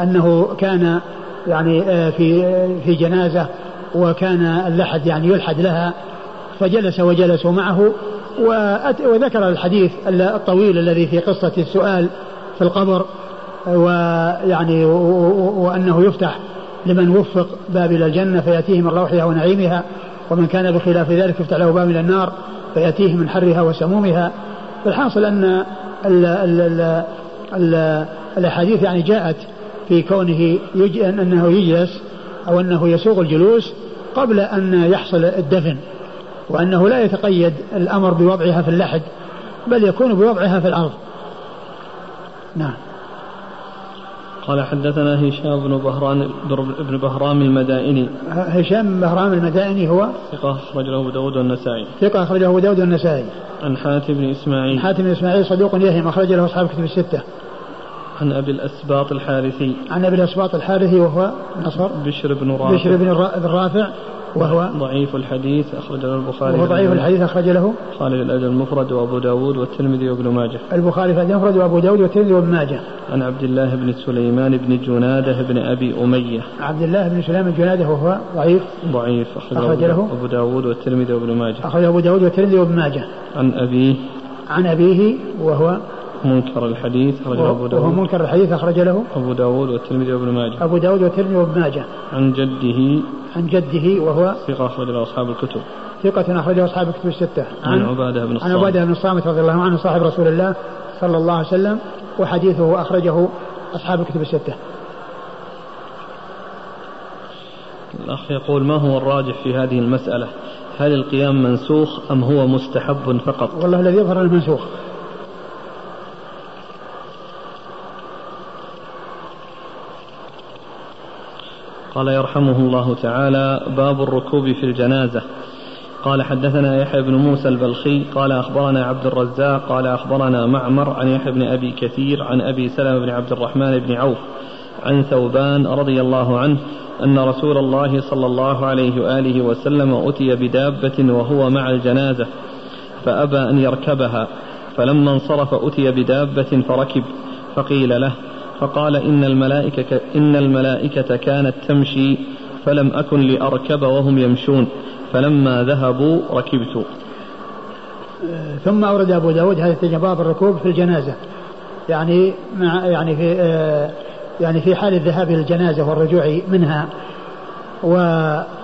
أنه كان يعني آه، في في جنازة وكان اللحد يعني يلحد لها. فجلس وجلسوا معه. وذكر الحديث الطويل الذي في قصة السؤال في القبر ويعني وأنه يفتح لمن وفق باب إلى الجنة فيأتيه من روحها ونعيمها ومن كان بخلاف ذلك يفتح له باب إلى النار فيأتيه من حرها وسمومها فالحاصل أن ال ال ال ال الأحاديث يعني جاءت في كونه. أنه يجلس أو أنه يسوق الجلوس قبل أن يحصل الدفن وأنه لا يتقيد الأمر بوضعها في اللحد بل يكون بوضعها في الأرض. نعم. قال حدثنا هشام بن بهران بن بهرام المدائني. هشام بن بهرام المدائني هو؟ ثقة أخرجه أبو داود والنسائي. ثقة أخرجه أبو داود والنسائي. عن حاتم بن إسماعيل. حاتم بن إسماعيل صدوق يهم أخرج له أصحاب كتب الستة. عن أبي الأسباط الحارثي. عن أبي الأسباط الحارثي وهو نصر بشر بن رافع. بشر بن رافع. وهو ضعيف الحديث أخرج له البخاري وهو ضعيف الحديث أخرج له خالد الأدب المفرد وأبو داود والترمذي وابن ماجه. البخاري في المفرد وأبو داود والترمذي وابن ماجه. عن عبد الله بن سليمان بن جنادة بن أبي أمية. عبد الله بن سليمان بن جنادة وهو ضعيف. ضعيف أخرج, أخرج له. أبو داود والترمذي وابن ماجه. أخرج أبو داود والترمذي وابن ماجه. عن أبيه. عن أبيه وهو منكر الحديث أخرجه أبو داود. وهو منكر الحديث أخرج له أبو داود والترمذي وابن ماجه. أبو داود والترمذي وابن ماجه. عن جده. عن جده وهو ثقة أخرج له أصحاب الكتب. ثقة أخرجه أصحاب الكتب الستة. عن, عن عبادة بن الصامت عن عبادة بن الصامت رضي الله عنه صاحب رسول الله صلى الله عليه وسلم وحديثه أخرجه أصحاب الكتب الستة. الأخ يقول ما هو الراجح في هذه المسألة؟ هل القيام منسوخ أم هو مستحب فقط؟ والله الذي يظهر المنسوخ قال يرحمه الله تعالى باب الركوب في الجنازة. قال حدثنا يحيى بن موسى البلخي قال أخبرنا عبد الرزاق قال أخبرنا معمر عن يحيى بن أبي كثير عن أبي سلمة بن عبد الرحمن بن عوف عن ثوبان رضي الله عنه أن رسول الله صلى الله عليه وآله وسلم أتي بدابة وهو مع الجنازة فأبى أن يركبها فلما انصرف أتي بدابة فركب فقيل له فقال إن الملائكة, إن الملائكة كانت تمشي فلم أكن لأركب وهم يمشون فلما ذهبوا ركبت. ثم أورد أبو داود هذا باب الركوب في الجنازة. يعني مع يعني في يعني في حال الذهاب إلى الجنازة والرجوع منها.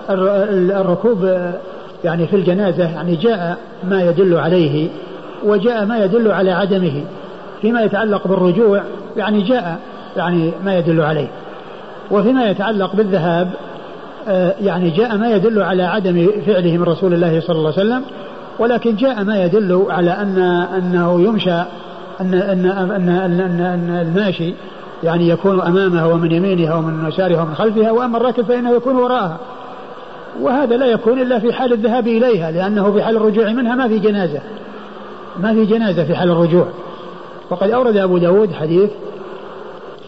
والركوب يعني في الجنازة يعني جاء ما يدل عليه وجاء ما يدل على عدمه. فيما يتعلق بالرجوع يعني جاء يعني ما يدل عليه. وفيما يتعلق بالذهاب آه، يعني جاء ما يدل على عدم فعله من رسول الله صلى الله عليه وسلم ولكن جاء ما يدل على أن أنه يمشى أن أن أن أن, أن, أن الماشي يعني يكون امامها ومن يمينها ومن يسارها ومن خلفها وأما الراكب فإنه يكون وراءها وهذا لا يكون إلا في حال الذهاب إليها لأنه في حال الرجوع منها ما في جنازة. ما في جنازة في حال الرجوع. وقد أورد أبو داود حديث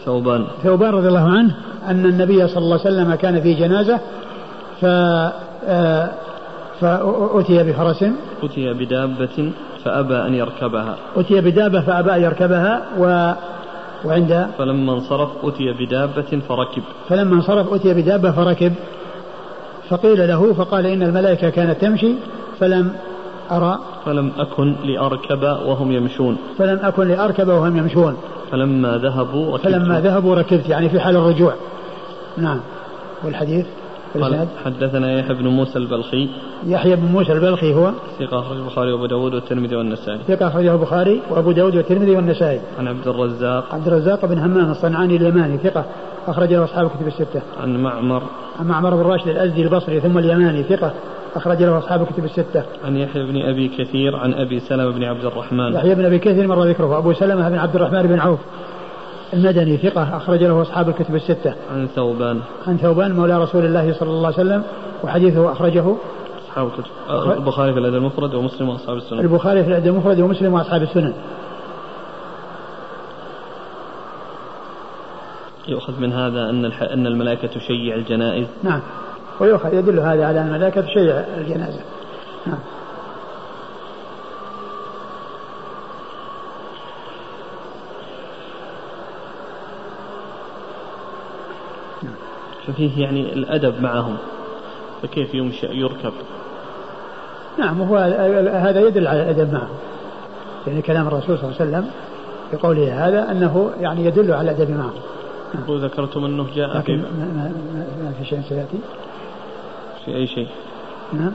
ثوبان. ثوبان رضي الله عنه أن النبي صلى الله عليه وسلم كان في جنازة ف آه، فأتي بفرس. أتي بدابة فأبى أن يركبها. أتي بدابة فأبى أن يركبها و وعند فلما انصرف أتي بدابة فركب. فلما انصرف أتي بدابة فركب. فقيل له فقال إن الملائكة كانت تمشي فلم أرى فلم أكن لأركب وهم يمشون. فلم أكن لأركب وهم يمشون. فلما ذهبوا ركبت. فلما ذهبوا ركبت يعني في حال الرجوع. نعم. والحديث؟ قال حدثنا يحيى بن موسى البلخي. يحيى بن موسى البلخي هو؟ ثقة أخرج البخاري وأبو داود والترمذي والنسائي. ثقة أخرجه البخاري وأبو داود والترمذي والنسائي. عن عبد الرزاق. عبد الرزاق بن همام الصنعاني اليماني ثقة أخرجه أصحاب الكتب الستة. عن معمر. عن معمر بن راشد الأزدي البصري ثم اليماني ثقة أخرج له أصحاب الكتب الستة. عن يحيى بن أبي كثير عن أبي سلمة بن عبد الرحمن. يحيى بن أبي كثير مر ذكره أبو سلمة بن عبد الرحمن بن عوف المدني ثقة أخرج له أصحاب الكتب الستة. عن ثوبان. عن ثوبان مولى رسول الله صلى الله عليه وسلم وحديثه أخرجه أصحاب الكتب البخاري في الأدب المفرد ومسلم وأصحاب السنن. البخاري في الأدب المفرد ومسلم وأصحاب السنن. يؤخذ من هذا أن أن الملائكة تشيع الجنائز نعم ويؤخذ يدل هذا على أن الملائكة تشيع الجنازة. نعم. ففيه يعني الأدب معهم فكيف يمشى يركب؟ نعم هو هذا يدل على الأدب معهم. يعني كلام الرسول صلى الله عليه وسلم بقوله هذا أنه يعني يدل على الأدب معهم. نعم. وذكرتم أنه جاء لكن ما, ما, ما في شيء سيأتي؟ في أي شيء. نعم.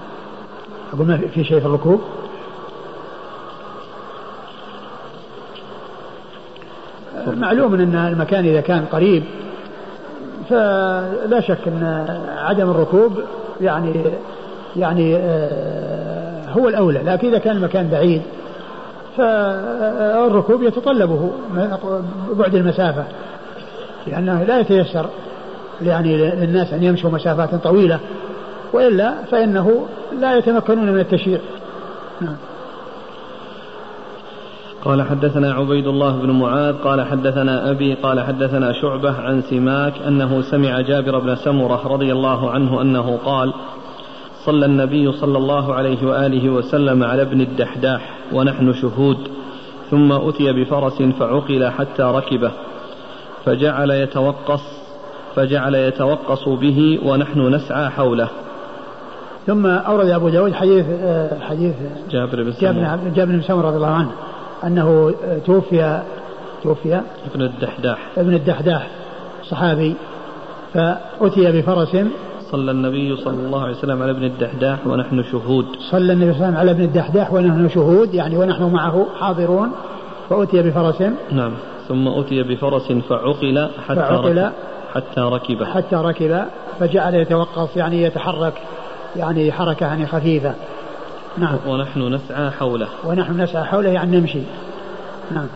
أقول ما في شيء في الركوب معلوم أن المكان إذا كان قريب فلا شك أن عدم الركوب يعني يعني آه، هو الأولى. لكن إذا كان المكان بعيد فالركوب يتطلبه بعد المسافة لأنه لا يتيسر يعني للناس أن يمشوا مسافات طويلة. وإلا فإنه لا يتمكنون من التشييع. نعم. قال حدثنا عبيد الله بن معاذ قال حدثنا أبي قال حدثنا شعبة عن سماك أنه سمع جابر بن سمرة رضي الله عنه أنه قال صلى النبي صلى الله عليه وآله وسلم على ابن الدحداح ونحن شهود ثم أتي بفرس فعقل حتى ركبه فجعل يتوقص فجعل يتوقص به ونحن نسعى حوله. ثم أورد أبو داود حديث حديث جابر بن سمرة جابر بن سمرة رضي الله عنه أنه توفي توفي ابن الدحداح. ابن الدحداح صحابي فأتي بفرس صلى النبي صلى الله عليه وسلم على ابن الدحداح ونحن شهود. صلى النبي صلى الله عليه وسلم على ابن الدحداح ونحن شهود يعني ونحن معه حاضرون فأتي بفرس نعم. ثم أتي بفرس فعقل حتى فعقل ركب. حتى ركب. حتى ركب فجعل يتوقف يعني يتحرك. يعني حركة يعني خفيفة. نعم. ونحن نسعى حوله. ونحن نسعى حوله يعني نمشي. نعم.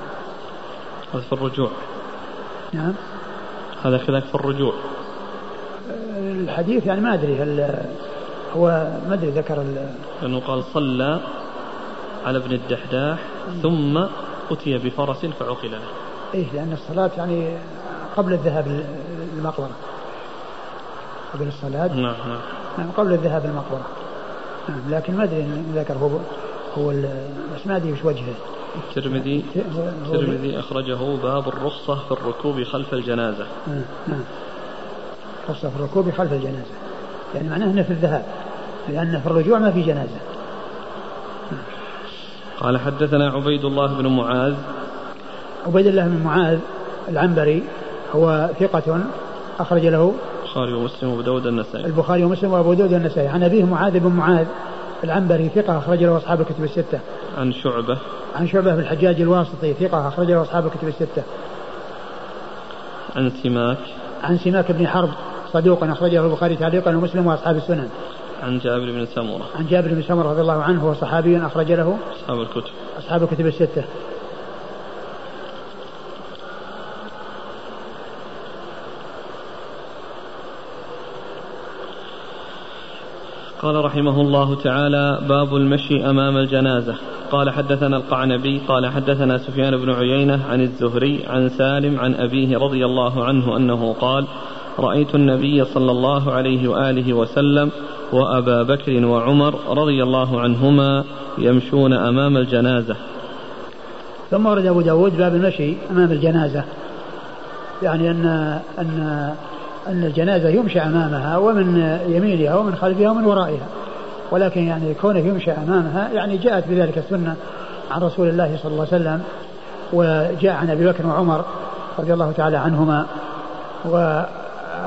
هذا في الرجوع. نعم. هذا خلاف في الرجوع. الحديث يعني ما أدري هل هو ما أدري ذكر لأنه قال صلى على ابن الدحداح ثم أتي بفرس فعقل له. إيه لأن الصلاة يعني قبل الذهاب للمقبرة. قبل الصلاة. نعم نعم نعم. قبل الذهاب للمقبره. نعم لكن ما أدري ذكر هو هو بس ما ادري وش وجهه. الترمذي الترمذي أخرجه باب الرخصة في الركوب خلف الجنازة. نعم نعم. رخصة في الركوب خلف الجنازة يعني معناه أنه في الذهاب لأن في الرجوع ما في جنازة قال حدثنا عبيد الله بن معاذ عبيد الله بن معاذ العنبري هو ثقة أخرج له البخاري ومسلم وأبو داود النسائي البخاري ومسلم وأبو داود النسائي عن أبيه معاذ بن معاذ العنبري ثقة أخرج له أصحاب الكتب الستة عن شعبة عن شعبة بن الحجاج الواسطي ثقة أخرج له أصحاب الكتب الستة عن سماك عن سماك بن حرب صدوق أخرجه البخاري تعليقا ومسلم وأصحاب السنن. عن جابر بن سمرة. عن جابر بن سمرة رضي الله عنه هو صحابي أخرج له أصحاب الكتب. أصحاب الكتب الستة. قال رحمه الله تعالى باب المشي أمام الجنازة. قال حدثنا القعنبي قال حدثنا سفيان بن عيينة عن الزهري عن سالم عن أبيه رضي الله عنه أنه قال رأيت النبي صلى الله عليه وآله وسلم وأبا بكر وعمر رضي الله عنهما يمشون أمام الجنازة. ثم ورد أبو داود باب المشي أمام الجنازة. يعني أن أن أن الجنازة يمشى أمامها ومن يمينها ومن خلفها ومن ورائها. ولكن يعني كونه يمشى أمامها يعني جاءت بذلك السنة عن رسول الله صلى الله عليه وسلم وجاء عن أبي بكر وعمر رضي الله تعالى عنهما. و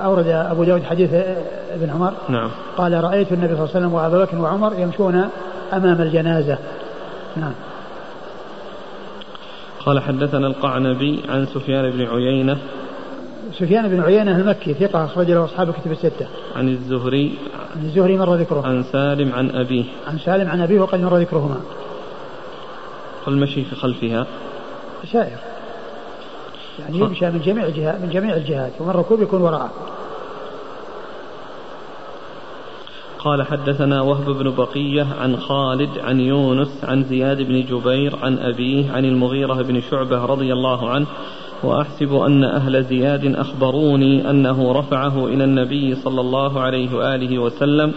أورد أبو داود حديث ابن عمر. نعم. قال رأيت النبي صلى الله عليه وسلم وأبا بكر وعمر يمشون أمام الجنازة. نعم. قال حدثنا القعنبي عن سفيان بن عيينة سفيان بن عيينة المكي ثقة أخرج له أصحاب الكتب الستة. عن الزهري عن الزهري مر ذكره. عن سالم عن أبيه. عن سالم عن أبيه وقد مر ذكرهما. والمشي في خلفها سائر. يعني يمشى من جميع الجهات من جميع الجهات ومن ركوب يكون وراءه قال حدثنا وهب بن بقية عن خالد عن يونس عن زياد بن جبير عن أبيه عن المغيرة بن شعبة رضي الله عنه وأحسب أن أهل زياد أخبروني أنه رفعه إلى النبي صلى الله عليه وآله وسلم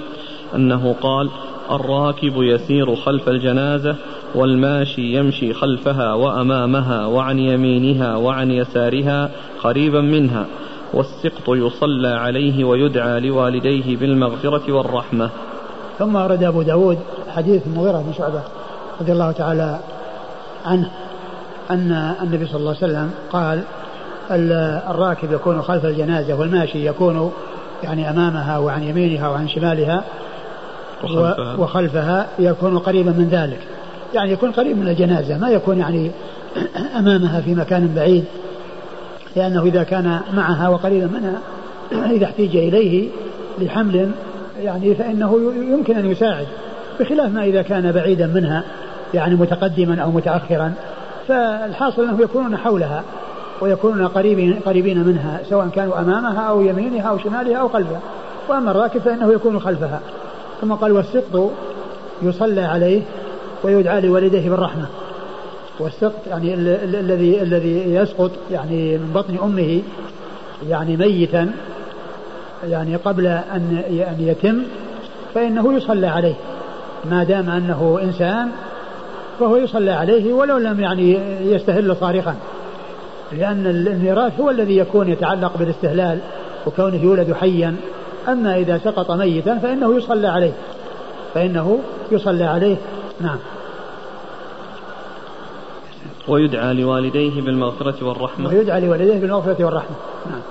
أنه قال الراكب يسير خلف الجنازة والماشي يمشي خلفها وأمامها وعن يمينها وعن يسارها قريبا منها والسقط يصلى عليه ويدعى لوالديه بالمغفرة والرحمة. ثم أورد أبو داود حديث المغيرة بن شعبة رضي الله تعالى عنه. أن النبي صلى الله عليه وسلم قال الراكب يكون خلف الجنازة والماشي يكون يعني أمامها وعن يمينها وعن شمالها وخلفها, وخلفها يكون قريبا من ذلك. يعني يكون قريب من الجنازة ما يكون يعني أمامها في مكان بعيد لأنه إذا كان معها وقريبا منها إذا احتيج إليه لحمل يعني فإنه يمكن أن يساعد بخلاف ما إذا كان بعيدا منها يعني متقدما أو متأخرا. فالحاصل أنهم يكونون حولها ويكونون قريبين قريبين منها سواء كانوا أمامها أو يمينها أو شمالها أو خلفها. وأما الراكب فإنه يكون خلفها. ثم قال والسقط يصلى عليه ويدعى لوالديه بالرحمة. والسقط يعني الذي الذي يسقط يعني من بطن أمه يعني ميتا يعني قبل أن أن يتم فإنه يصلى عليه. ما دام أنه إنسان فهو يصلى عليه ولو لم يعني يستهل صارخا. لأن الميراث هو الذي يكون يتعلق بالاستهلال وكونه يولد حيا. أما إذا سقط ميتا فإنه يصلى عليه. فإنه يصلى عليه. نعم. ويدعى لوالديه بالمغفرة والرحمة. ويدعى لوالديه بالمغفرة والرحمة. نعم.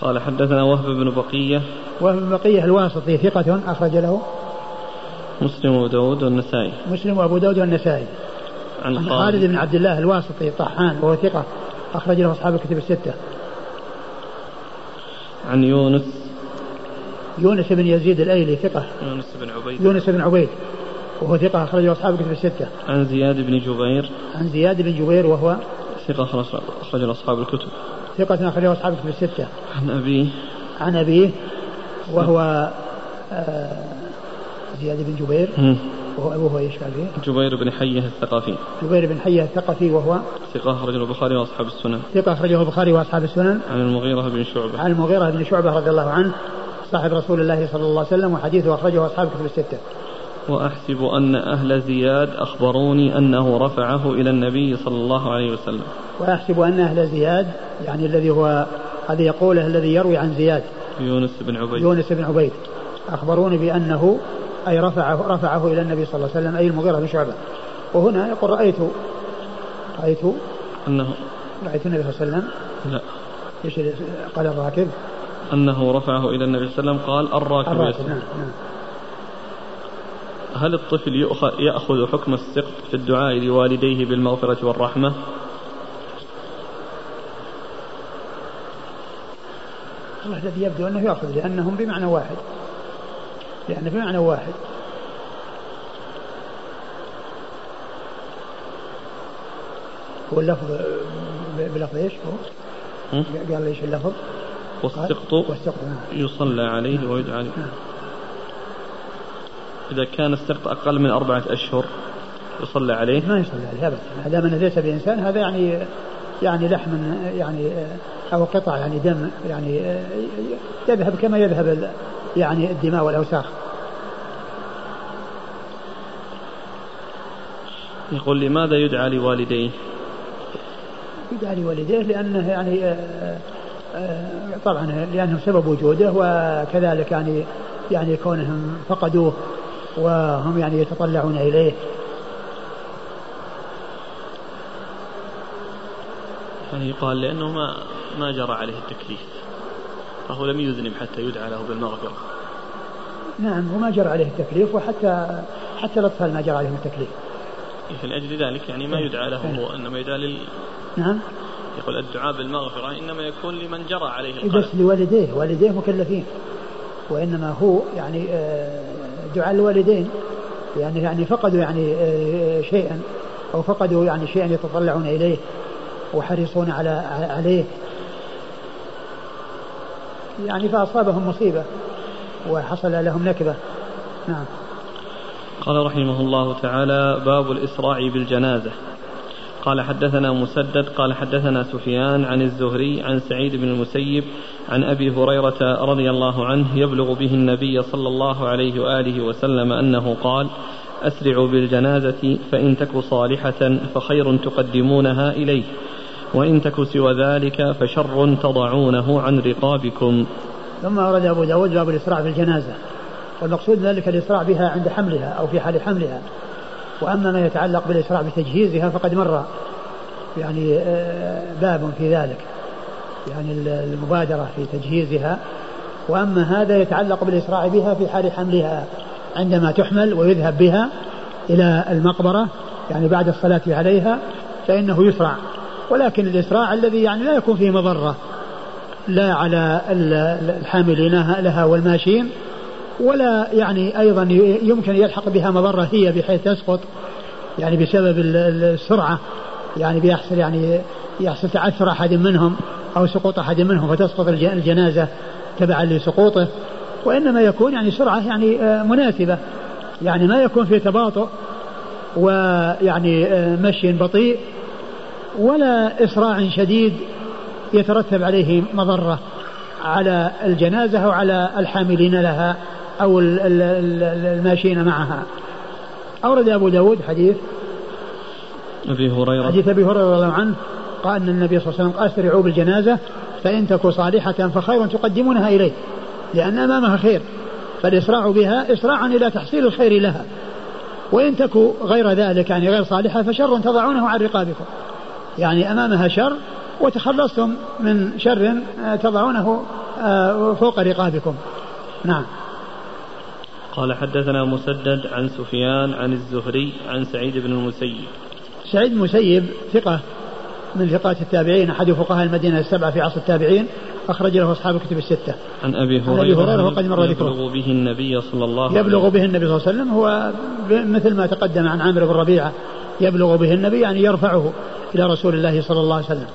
قال حدثنا وهب بن بقية. وهب بن بقية الواسطي ثقة أخرج له. مسلم وأبو داود والنسائي. مسلم وأبو داود والنسائي. عن خالد, بن عبد الله الواسطي طحان وهو ثقة أخرج له أصحاب الكتب الستة. عن يونس. يونس بن يزيد الأيلي ثقة. يونس بن عبيد. يونس بن عبيد وهو ثقة اخرجه أصحاب الكتب الستة. عن زياد بن جبير. عن زياد بن جبير وهو ثقة اخرجه أصحاب الكتب. ثقة أخرجه أصحاب الكتب الستة. عن أبيه. عن أبيه وهو آه زياد بن جبير. وهو أبوه إيش قال فيه؟ جبير بن حية الثقفي. جبير بن حية الثقفي وهو ثقة أخرجه البخاري وأصحاب السنن. ثقة أخرجه البخاري وأصحاب السنن. عن المغيرة بن شعبة. عن المغيرة بن شعبة رضي الله عنه صاحب رسول الله صلى الله عليه وسلم وحديثه أخرجه أصحاب الكتب الستة. وأحسب أن أهل زياد أخبروني أنه رفعه إلى النبي صلى الله عليه وسلم. وأحسب أن أهل زياد يعني الذي هو هذا يقوله الذي يروي عن زياد. يونس بن عبيد. يونس بن عبيد. أخبروني بأنه أي رفعه رفعه إلى النبي صلى الله عليه وسلم أي المغيرة بن شعبة. وهنا يقول رأيت رأيت أنه رأيت النبي صلى الله عليه وسلم. لا. إيش قال الراكب؟ أنه رفعه إلى النبي صلى الله عليه وسلم قال الراكب, الراكب نعم نعم. هل الطفل يأخذ حكم السقط في الدعاء لوالديه بالمغفرة والرحمة الله الذي يبدو أنه يأخذ لأنهم بمعنى واحد لأنه بمعنى واحد هو اللفظ بلفظ إيش هو؟ قال إيش اللفظ؟ والسقط والسقط نعم. يصلى عليه ويدعى عليه نعم. إذا كان السقط أقل من أربعة أشهر يصلى عليه؟ ما يصلى عليه أبدا. ما دام أنه ليس بإنسان هذا يعني يعني لحم يعني أو قطع يعني دم يعني يذهب كما يذهب يعني الدماء والأوساخ. يقول لماذا يدعى لوالديه؟ يدعى لوالديه لأنه يعني آه، آه، طبعا لأنه سبب وجوده وكذلك يعني يعني كونهم فقدوه. وهم يعني يتطلعون إليه. يعني يقال لأنه ما ما جرى عليه التكليف. فهو لم يذنب حتى يدعى له بالمغفرة. نعم وما جرى عليه التكليف وحتى حتى الأطفال ما جرى عليهم التكليف. فلأجل ذلك يعني ما يدعى له هو إنما يدعى لل نعم. يقول الدعاء بالمغفرة إنما يكون لمن جرى عليه القلم بس لوالديه والديه مكلفين. وإنما هو يعني آه، دعاء الوالدين يعني يعني فقدوا يعني آه، شيئا أو فقدوا يعني شيئا يتطلعون إليه وحريصون على عليه. يعني فأصابهم مصيبة وحصل لهم نكبة. نعم. قال رحمه الله تعالى باب الإسراع بالجنازة. قال حدثنا مسدد قال حدثنا سفيان عن الزهري عن سعيد بن المسيب عن أبي هريرة رضي الله عنه يبلغ به النبي صلى الله عليه وآله وسلم أنه قال أسرعوا بالجنازة فإن تك صالحة فخير تقدمونها إليه وإن تك سوى ذلك فشر تضعونه عن رقابكم. ثم ورد أبو داود باب الإسراع في الجنازة والمقصود ذلك الإسراع بها عند حملها أو في حال حملها. وأما ما يتعلق بالإسراع بتجهيزها فقد مر يعني آه، باب في ذلك يعني المبادرة في تجهيزها. وأما هذا يتعلق بالإسراع بها في حال حملها عندما تحمل ويذهب بها إلى المقبرة يعني بعد الصلاة عليها فإنه يسرع. ولكن الإسراع الذي يعني لا يكون فيه مضرة لا على الحاملين لها والماشين ولا يعني أيضا يمكن يلحق بها مضرة هي بحيث تسقط يعني بسبب السرعة يعني بيحصل يعني يحصل تعثر أحد منهم أو سقوط أحد منهم فتسقط الجنازة تبعا لسقوطه. وإنما يكون يعني سرعة يعني آه، مناسبة يعني ما يكون في تباطؤ ويعني آه، مشي بطيء ولا إسراع شديد يترتب عليه مضرة على الجنازة أو على الحاملين لها. أو الماشيين معها. أورد أبو داود حديث. أبي هريرة. حديث أبي هريرة رضي الله عنه قال أن النبي صلى الله عليه وسلم أسرعوا بالجنازة فإن تكو صالحة فخير تقدمونها إليه لأن أمامها خير فالإسراع بها إسراع إلى تحصيل الخير لها. وإن تكو غير ذلك يعني غير صالحة فشر تضعونه عن رقابكم. يعني أمامها شر وتخلصتم من شر تضعونه آه، فوق رقابكم. نعم. قال حدثنا مسدد عن سفيان عن الزهري عن سعيد بن المسيب سعيد المسيب ثقة من ثقات التابعين أحد فقهاء المدينة السبعة في عصر التابعين أخرج له أصحاب الكتب الستة. عن أبي هريرة, وقد مر ذكره. يبلغ به النبي صلى الله عليه وسلم يبلغ به النبي صلى الله عليه وسلم هو مثل ما تقدم عن عامر بن ربيعة يبلغ به النبي يعني يرفعه إلى رسول الله صلى الله عليه وسلم.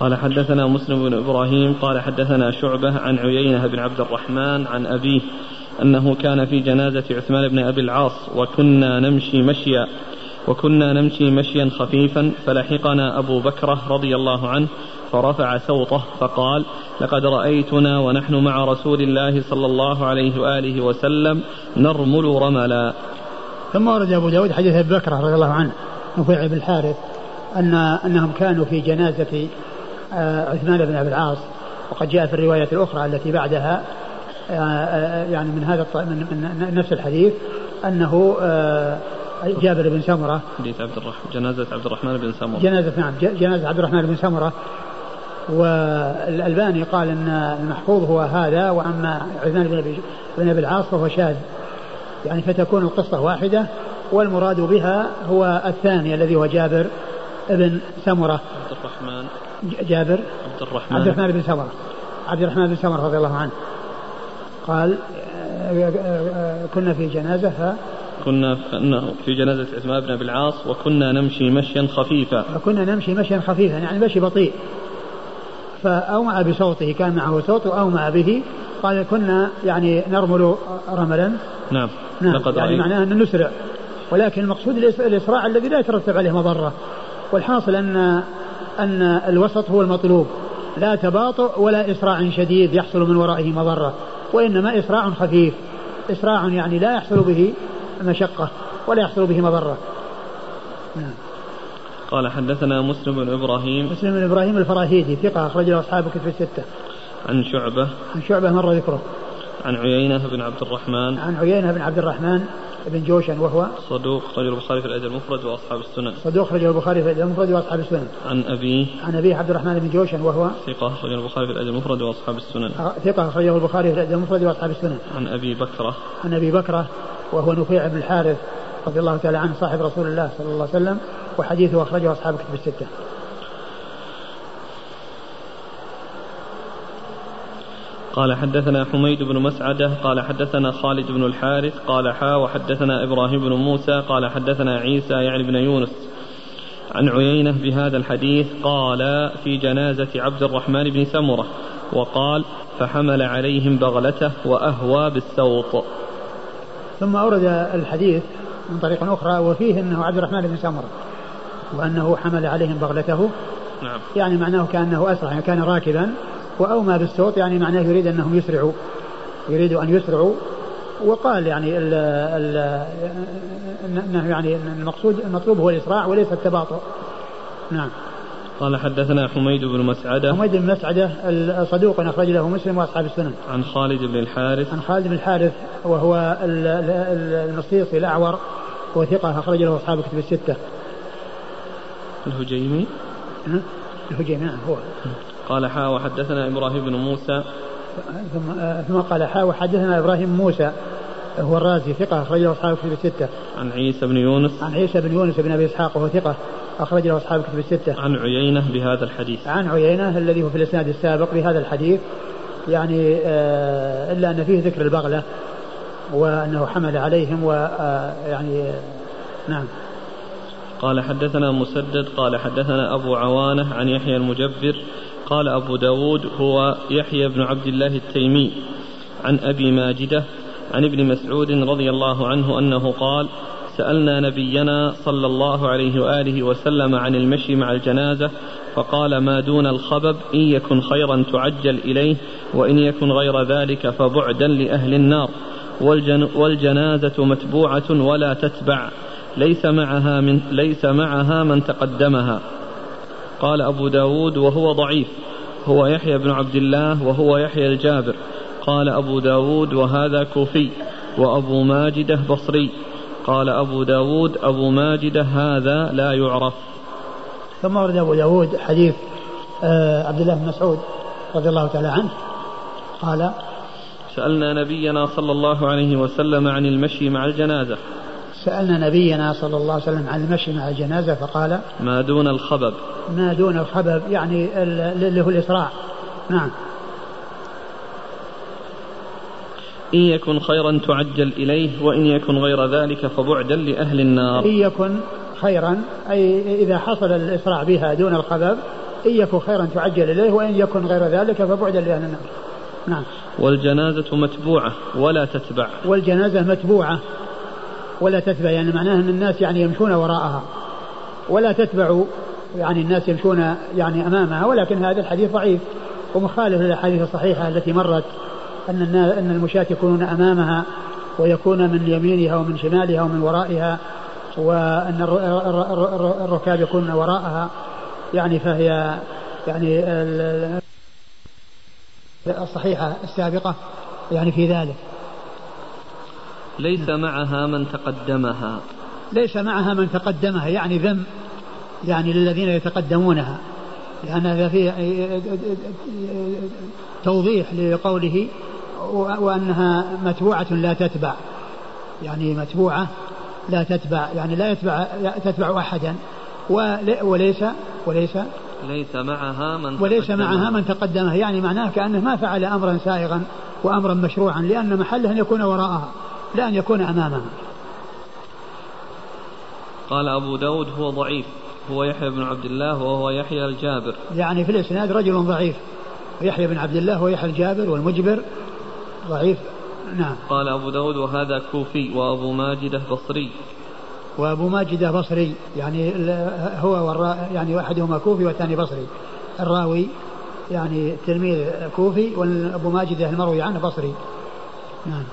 قال حدثنا مسلم بن إبراهيم قال حدثنا شعبة عن عيينة بن عبد الرحمن عن أبيه أنه كان في جنازة عثمان بن أبي العاص وكنا نمشي مشيا وكنا نمشي مشيا خفيفا فلحقنا أبو بكرة رضي الله عنه فرفع صوته فقال لقد رأيتنا ونحن مع رسول الله صلى الله عليه وآله وسلم نرمل رملا. ثم ورد أبو داود حديث أبي بكر رضي الله عنه نفيع بن الحارث ان أنهم كانوا في جنازة عثمان بن أبي العاص. وقد جاء في الرواية الأخرى التي بعدها آه، آه، يعني من هذا من, نفس الحديث أنه جابر بن سمرة. حديث عبد الرحمن جنازة عبد الرحمن بن سمرة. جنازة نعم جنازة عبد الرحمن بن سمرة. والألباني قال أن المحفوظ هو هذا وأما عثمان بن أبي بن أبي العاص فهو شاذ. يعني فتكون القصة واحدة والمراد بها هو الثاني الذي هو جابر بن سمرة. عبد الرحمن. جابر. عبد الرحمن عبد الرحمن بن سمرة عبد الرحمن بن سمرة رضي الله عنه. قال آه، آه، آه، كنا في جنازة ف كنا في جنازة عثمان بن أبي العاص وكنا نمشي مشيا خفيفا. وكنا نمشي مشيا خفيفا يعني مشي بطيء. فأومأ بصوته كان معه صوت وأومأ به. قال كنا يعني نرمل رملا. نعم. نعم لقد يعني معناه أن نسرع. ولكن المقصود الإسراع الذي لا يترتب عليه مضرة. والحاصل أن أن الوسط هو المطلوب. لا تباطؤ ولا إسراع شديد يحصل من ورائه مضرة وإنما إسراع خفيف. إسراع يعني لا يحصل به مشقة ولا يحصل به مضرة. نعم. قال حدثنا مسلم بن إبراهيم. مسلم بن إبراهيم الفراهيدي ثقة أخرج له أصحاب كتب الستة. عن شعبة. عن شعبة مر ذكره. عن عيينة بن عبد الرحمن. عن عيينة بن عبد الرحمن. بن جوشن وهو صدوق رجل البخاري في الأدب المفرد وأصحاب السنن. صدوق رجل البخاري في الأدب المفرد وأصحاب السنن. عن أبيه عن أبيه عبد الرحمن بن جوشن وهو ثقة رجل البخاري في الأدب المفرد وأصحاب السنن. ثقة رجل البخاري في الأدب المفرد وأصحاب السنن. عن أبي بكرة. عن أبي بكرة وهو نفيع بن الحارث رضي الله تعالى عنه صاحب رسول الله صلى الله عليه وسلم وحديثه أخرجه أصحاب كتب الستة. قال حدثنا حميد بن مسعدة قال حدثنا خالد بن الحارث قال حا وحدثنا إبراهيم بن موسى قال حدثنا عيسى يعني بن يونس. عن عيينة بهذا الحديث قال في جنازة عبد الرحمن بن سمرة. وقال فحمل عليهم بغلته وأهوى بالسوط. ثم أورد الحديث من طريق أخرى وفيه أنه عبد الرحمن بن سمرة وأنه حمل عليهم بغلته. نعم. يعني معناه كأنه أسرع يعني كان راكبا. وأومى بالسوط يعني معناه يريد أنهم يسرعوا يريد أن يسرعوا. وقال يعني ال ال إنه يعني المقصود المطلوب هو الإسراع وليس التباطؤ. نعم. قال حدثنا حميد بن مسعدة. حميد بن مسعدة الصدوق أخرج له مسلم وأصحاب السنن. عن خالد بن الحارث. عن خالد بن الحارث وهو المصيصي الأعور وثقة أخرج له أصحاب الكتب الستة. الهجيمي. الهجيمي نعم هو. قال حا وحدثنا إبراهيم بن موسى ثم ثم قال حا وحدثنا إبراهيم موسى هو الرازي ثقة أخرج له أصحاب الكتب الستة. عن عيسى بن يونس. عن عيسى بن يونس بن أبي إسحاق وهو ثقة أخرج له أصحاب الكتب الستة. عن عيينة بهذا الحديث. عن عيينة الذي هو في الإسناد السابق بهذا الحديث يعني آه إلا أن فيه ذكر البغلة وأنه حمل عليهم ويعني آه نعم. قال حدثنا مسدد قال حدثنا أبو عوانة عن يحيى المجبر قال أبو داود هو يحيى بن عبد الله التيمي عن أبي ماجدة عن ابن مسعود رضي الله عنه أنه قال سألنا نبينا صلى الله عليه وآله وسلم عن المشي مع الجنازة فقال ما دون الخبب إن يكن خيرا تعجل إليه وإن يكن غير ذلك فبعدا لأهل النار والجن والجنازة متبوعة ولا تتبع ليس معها من ليس معها من تقدمها. قال أبو داود وهو ضعيف هو يحيى بن عبد الله وهو يحيى الجابر. قال أبو داود وهذا كوفي وأبو ماجدة بصري. قال أبو داود أبو ماجدة هذا لا يعرف. ثم ورد أبو داود حديث آه عبد الله بن مسعود رضي الله تعالى عنه. قال سألنا نبينا صلى الله عليه وسلم عن المشي مع الجنازة. سألنا نبينا صلى الله عليه وسلم عن المشي مع الجنازة فقال ما دون الخبب. ما دون الخبب يعني اللي هو الإسراع. نعم. إن يكن خيرا تعجل إليه وإن يكن غير ذلك فبعدا لأهل النار. إن يكن خيرا أي إذا حصل الإسراع بها دون الخبب إن يكن خيرا تعجل إليه وإن يكن غير ذلك فبعدا لأهل النار. نعم. والجنازة متبوعة ولا تتبع. والجنازة متبوعة. ولا تتبع يعني معناه أن الناس يعني يمشون وراءها. ولا تتبع يعني الناس يمشون يعني أمامها ولكن هذا الحديث ضعيف ومخالف للأحاديث الصحيحة التي مرت أن أن المشاة يكونون أمامها ويكون من يمينها ومن شمالها ومن ورائها وأن الركاب يكونون وراءها. يعني فهي يعني الصحيحة السابقة يعني في ذلك. ليس معها من تقدمها. ليس معها من تقدمها يعني ذم يعني للذين يتقدمونها لأن هذا فيه توضيح لقوله وأنها متبوعة لا تتبع يعني متبوعة لا تتبع يعني لا يتبع تتبع أحدا وليس وليس ليس معها من وليس معها من تقدمها يعني معناه كأنه ما فعل أمرا سائغا وأمرا مشروعا لأن محله أن يكون وراءها. لا أن يكون أمامها قال أبو داود هو ضعيف هو يحيى بن عبد الله وهو يحيى الجابر. يعني في الإسناد رجل ضعيف يحيى بن عبد الله ويحيى الجابر والمجبر ضعيف. نعم. قال أبو داود وهذا كوفي وأبو ماجدة بصري. وأبو ماجدة بصري يعني هو والرا يعني واحدهما كوفي والثاني بصري. الراوي يعني تلميذ كوفي وأبو ماجدة المروي عنه بصري. نعم.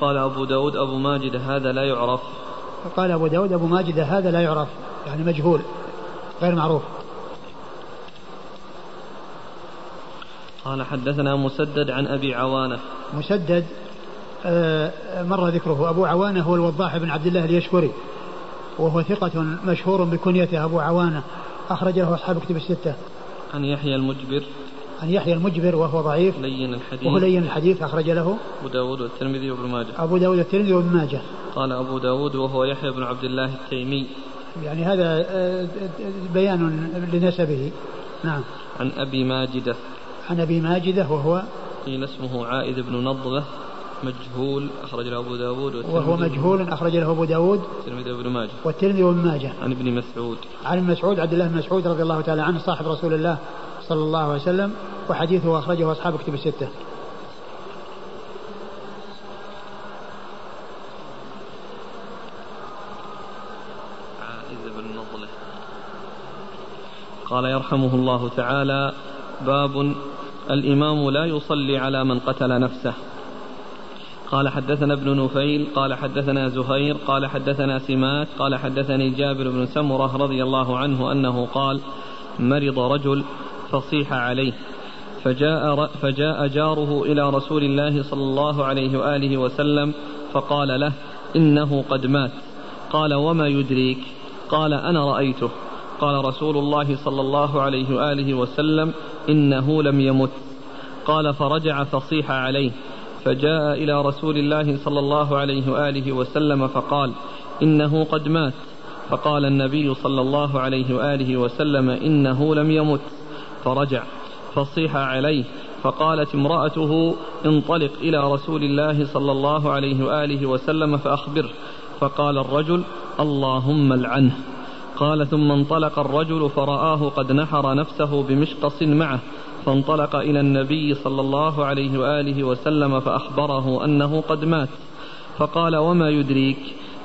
قال أبو داود أبو ماجد هذا لا يعرف. قال أبو داود أبو ماجد هذا لا يعرف يعني مجهول غير معروف. قال حدثنا مسدد عن أبي عوانة. مسدد آه، مر ذكره. أبو عوانة هو الوضاح بن عبد الله اليشكري وهو ثقة مشهور بكنيته. أبو عوانة أخرج له أصحاب كتب الستة. عن يحيى المجبر. عن يحيى المجبر وهو ضعيف. لين الحديث. وهو لين الحديث أخرج له. أبو داود والترمذي وابن ماجه. أبو داود والترمذي وابن ماجه. قال أبو داود وهو يحيى بن عبد الله التيمي. يعني هذا آه، بيان لنسبه. نعم. عن أبي ماجدة. عن أبي ماجدة وهو قيل اسمه عائد بن نضلة مجهول أخرج له أبو داود وهو مجهول أخرج له أبو داود والترمذي وابن ماجه. والترمذي وابن ماجه. عن ابن مسعود. عن مسعود عبد الله بن مسعود رضي الله تعالى عنه صاحب رسول الله. صلى الله عليه وسلم وحديثه أخرجه أصحاب كتب الستة. قال يرحمه الله تعالى باب الإمام لا يصلي على من قتل نفسه. قال حدثنا ابن نفيل قال حدثنا زهير قال حدثنا سمات قال حدثني جابر بن سمرة رضي الله عنه أنه قال مرض رجل فصيح عليه. فجاء, فجاء جاره إلى رسول الله صلى الله عليه وآله وسلم فقال له إنه قد مات. قال وما يدريك؟ قال أنا رأيته. قال رسول الله صلى الله عليه وآله وسلم إنه لم يمت. قال فرجع فصيح عليه. فجاء إلى رسول الله صلى الله عليه وآله وسلم فقال إنه قد مات. فقال النبي صلى الله عليه وآله وسلم إنه لم يمت. فرجع فصيح عليه فقالت امرأته انطلق إلى رسول الله صلى الله عليه وآله وسلم فأخبره فقال الرجل اللهم العنه. قال ثم انطلق الرجل فرآه قد نحر نفسه بمشقص معه فانطلق إلى النبي صلى الله عليه وآله وسلم فأخبره أنه قد مات. فقال وما يدريك؟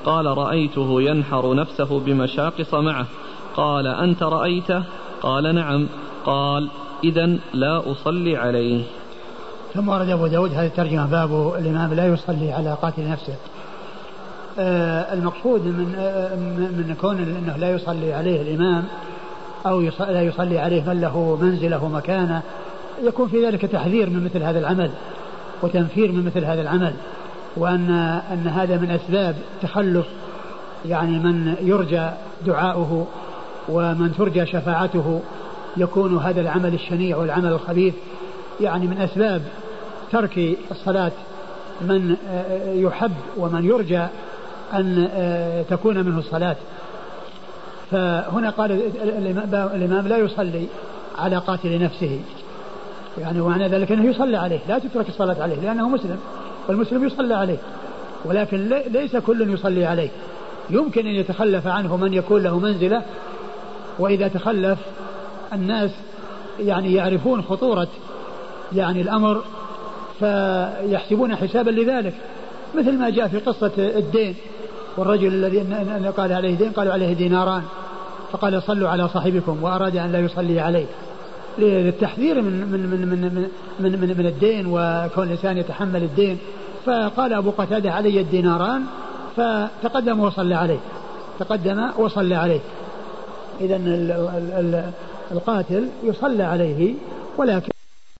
قال رأيته ينحر نفسه بمشاقص معه. قال أنت رأيته؟ قال نعم. قال إذا لا أصلي عليه. ثم ورد أبو داود هذه الترجمة باب الإمام لا يصلي على قاتل نفسه. آه المقصود من آه من كون إنه لا يصلي عليه الإمام أو لا يصلي عليه من له منزله ومكانه يكون في ذلك تحذير من مثل هذا العمل وتنفير من مثل هذا العمل وأن أن هذا من أسباب تخلف يعني من يرجى دعاؤه ومن ترجى شفاعته يكون هذا العمل الشنيع والعمل الخبيث يعني من أسباب ترك الصلاة من آه، يحب ومن يرجى أن آه، تكون منه الصلاة. فهنا قال الإمام لا يصلي على قاتل نفسه. يعني ومعنى ذلك أنه يصلى عليه لا تترك الصلاة عليه لأنه مسلم والمسلم يصلى عليه ولكن ليس كل يصلي عليه. يمكن أن يتخلف عنه من يكون له منزلة وإذا تخلف الناس يعني يعرفون خطورة يعني الأمر فيحسبون حسابا لذلك مثل ما جاء في قصة الدين والرجل الذي قال عليه دين قالوا عليه ديناران فقال صلوا على صاحبكم وأراد أن لا يصلي عليه للتحذير من من من من من, من, من الدين وكون الإنسان يتحمل الدين فقال أبو قتادة علي الديناران فتقدم وصلى عليه تقدم وصلى عليه إذا القاتل يصلى عليه ولكن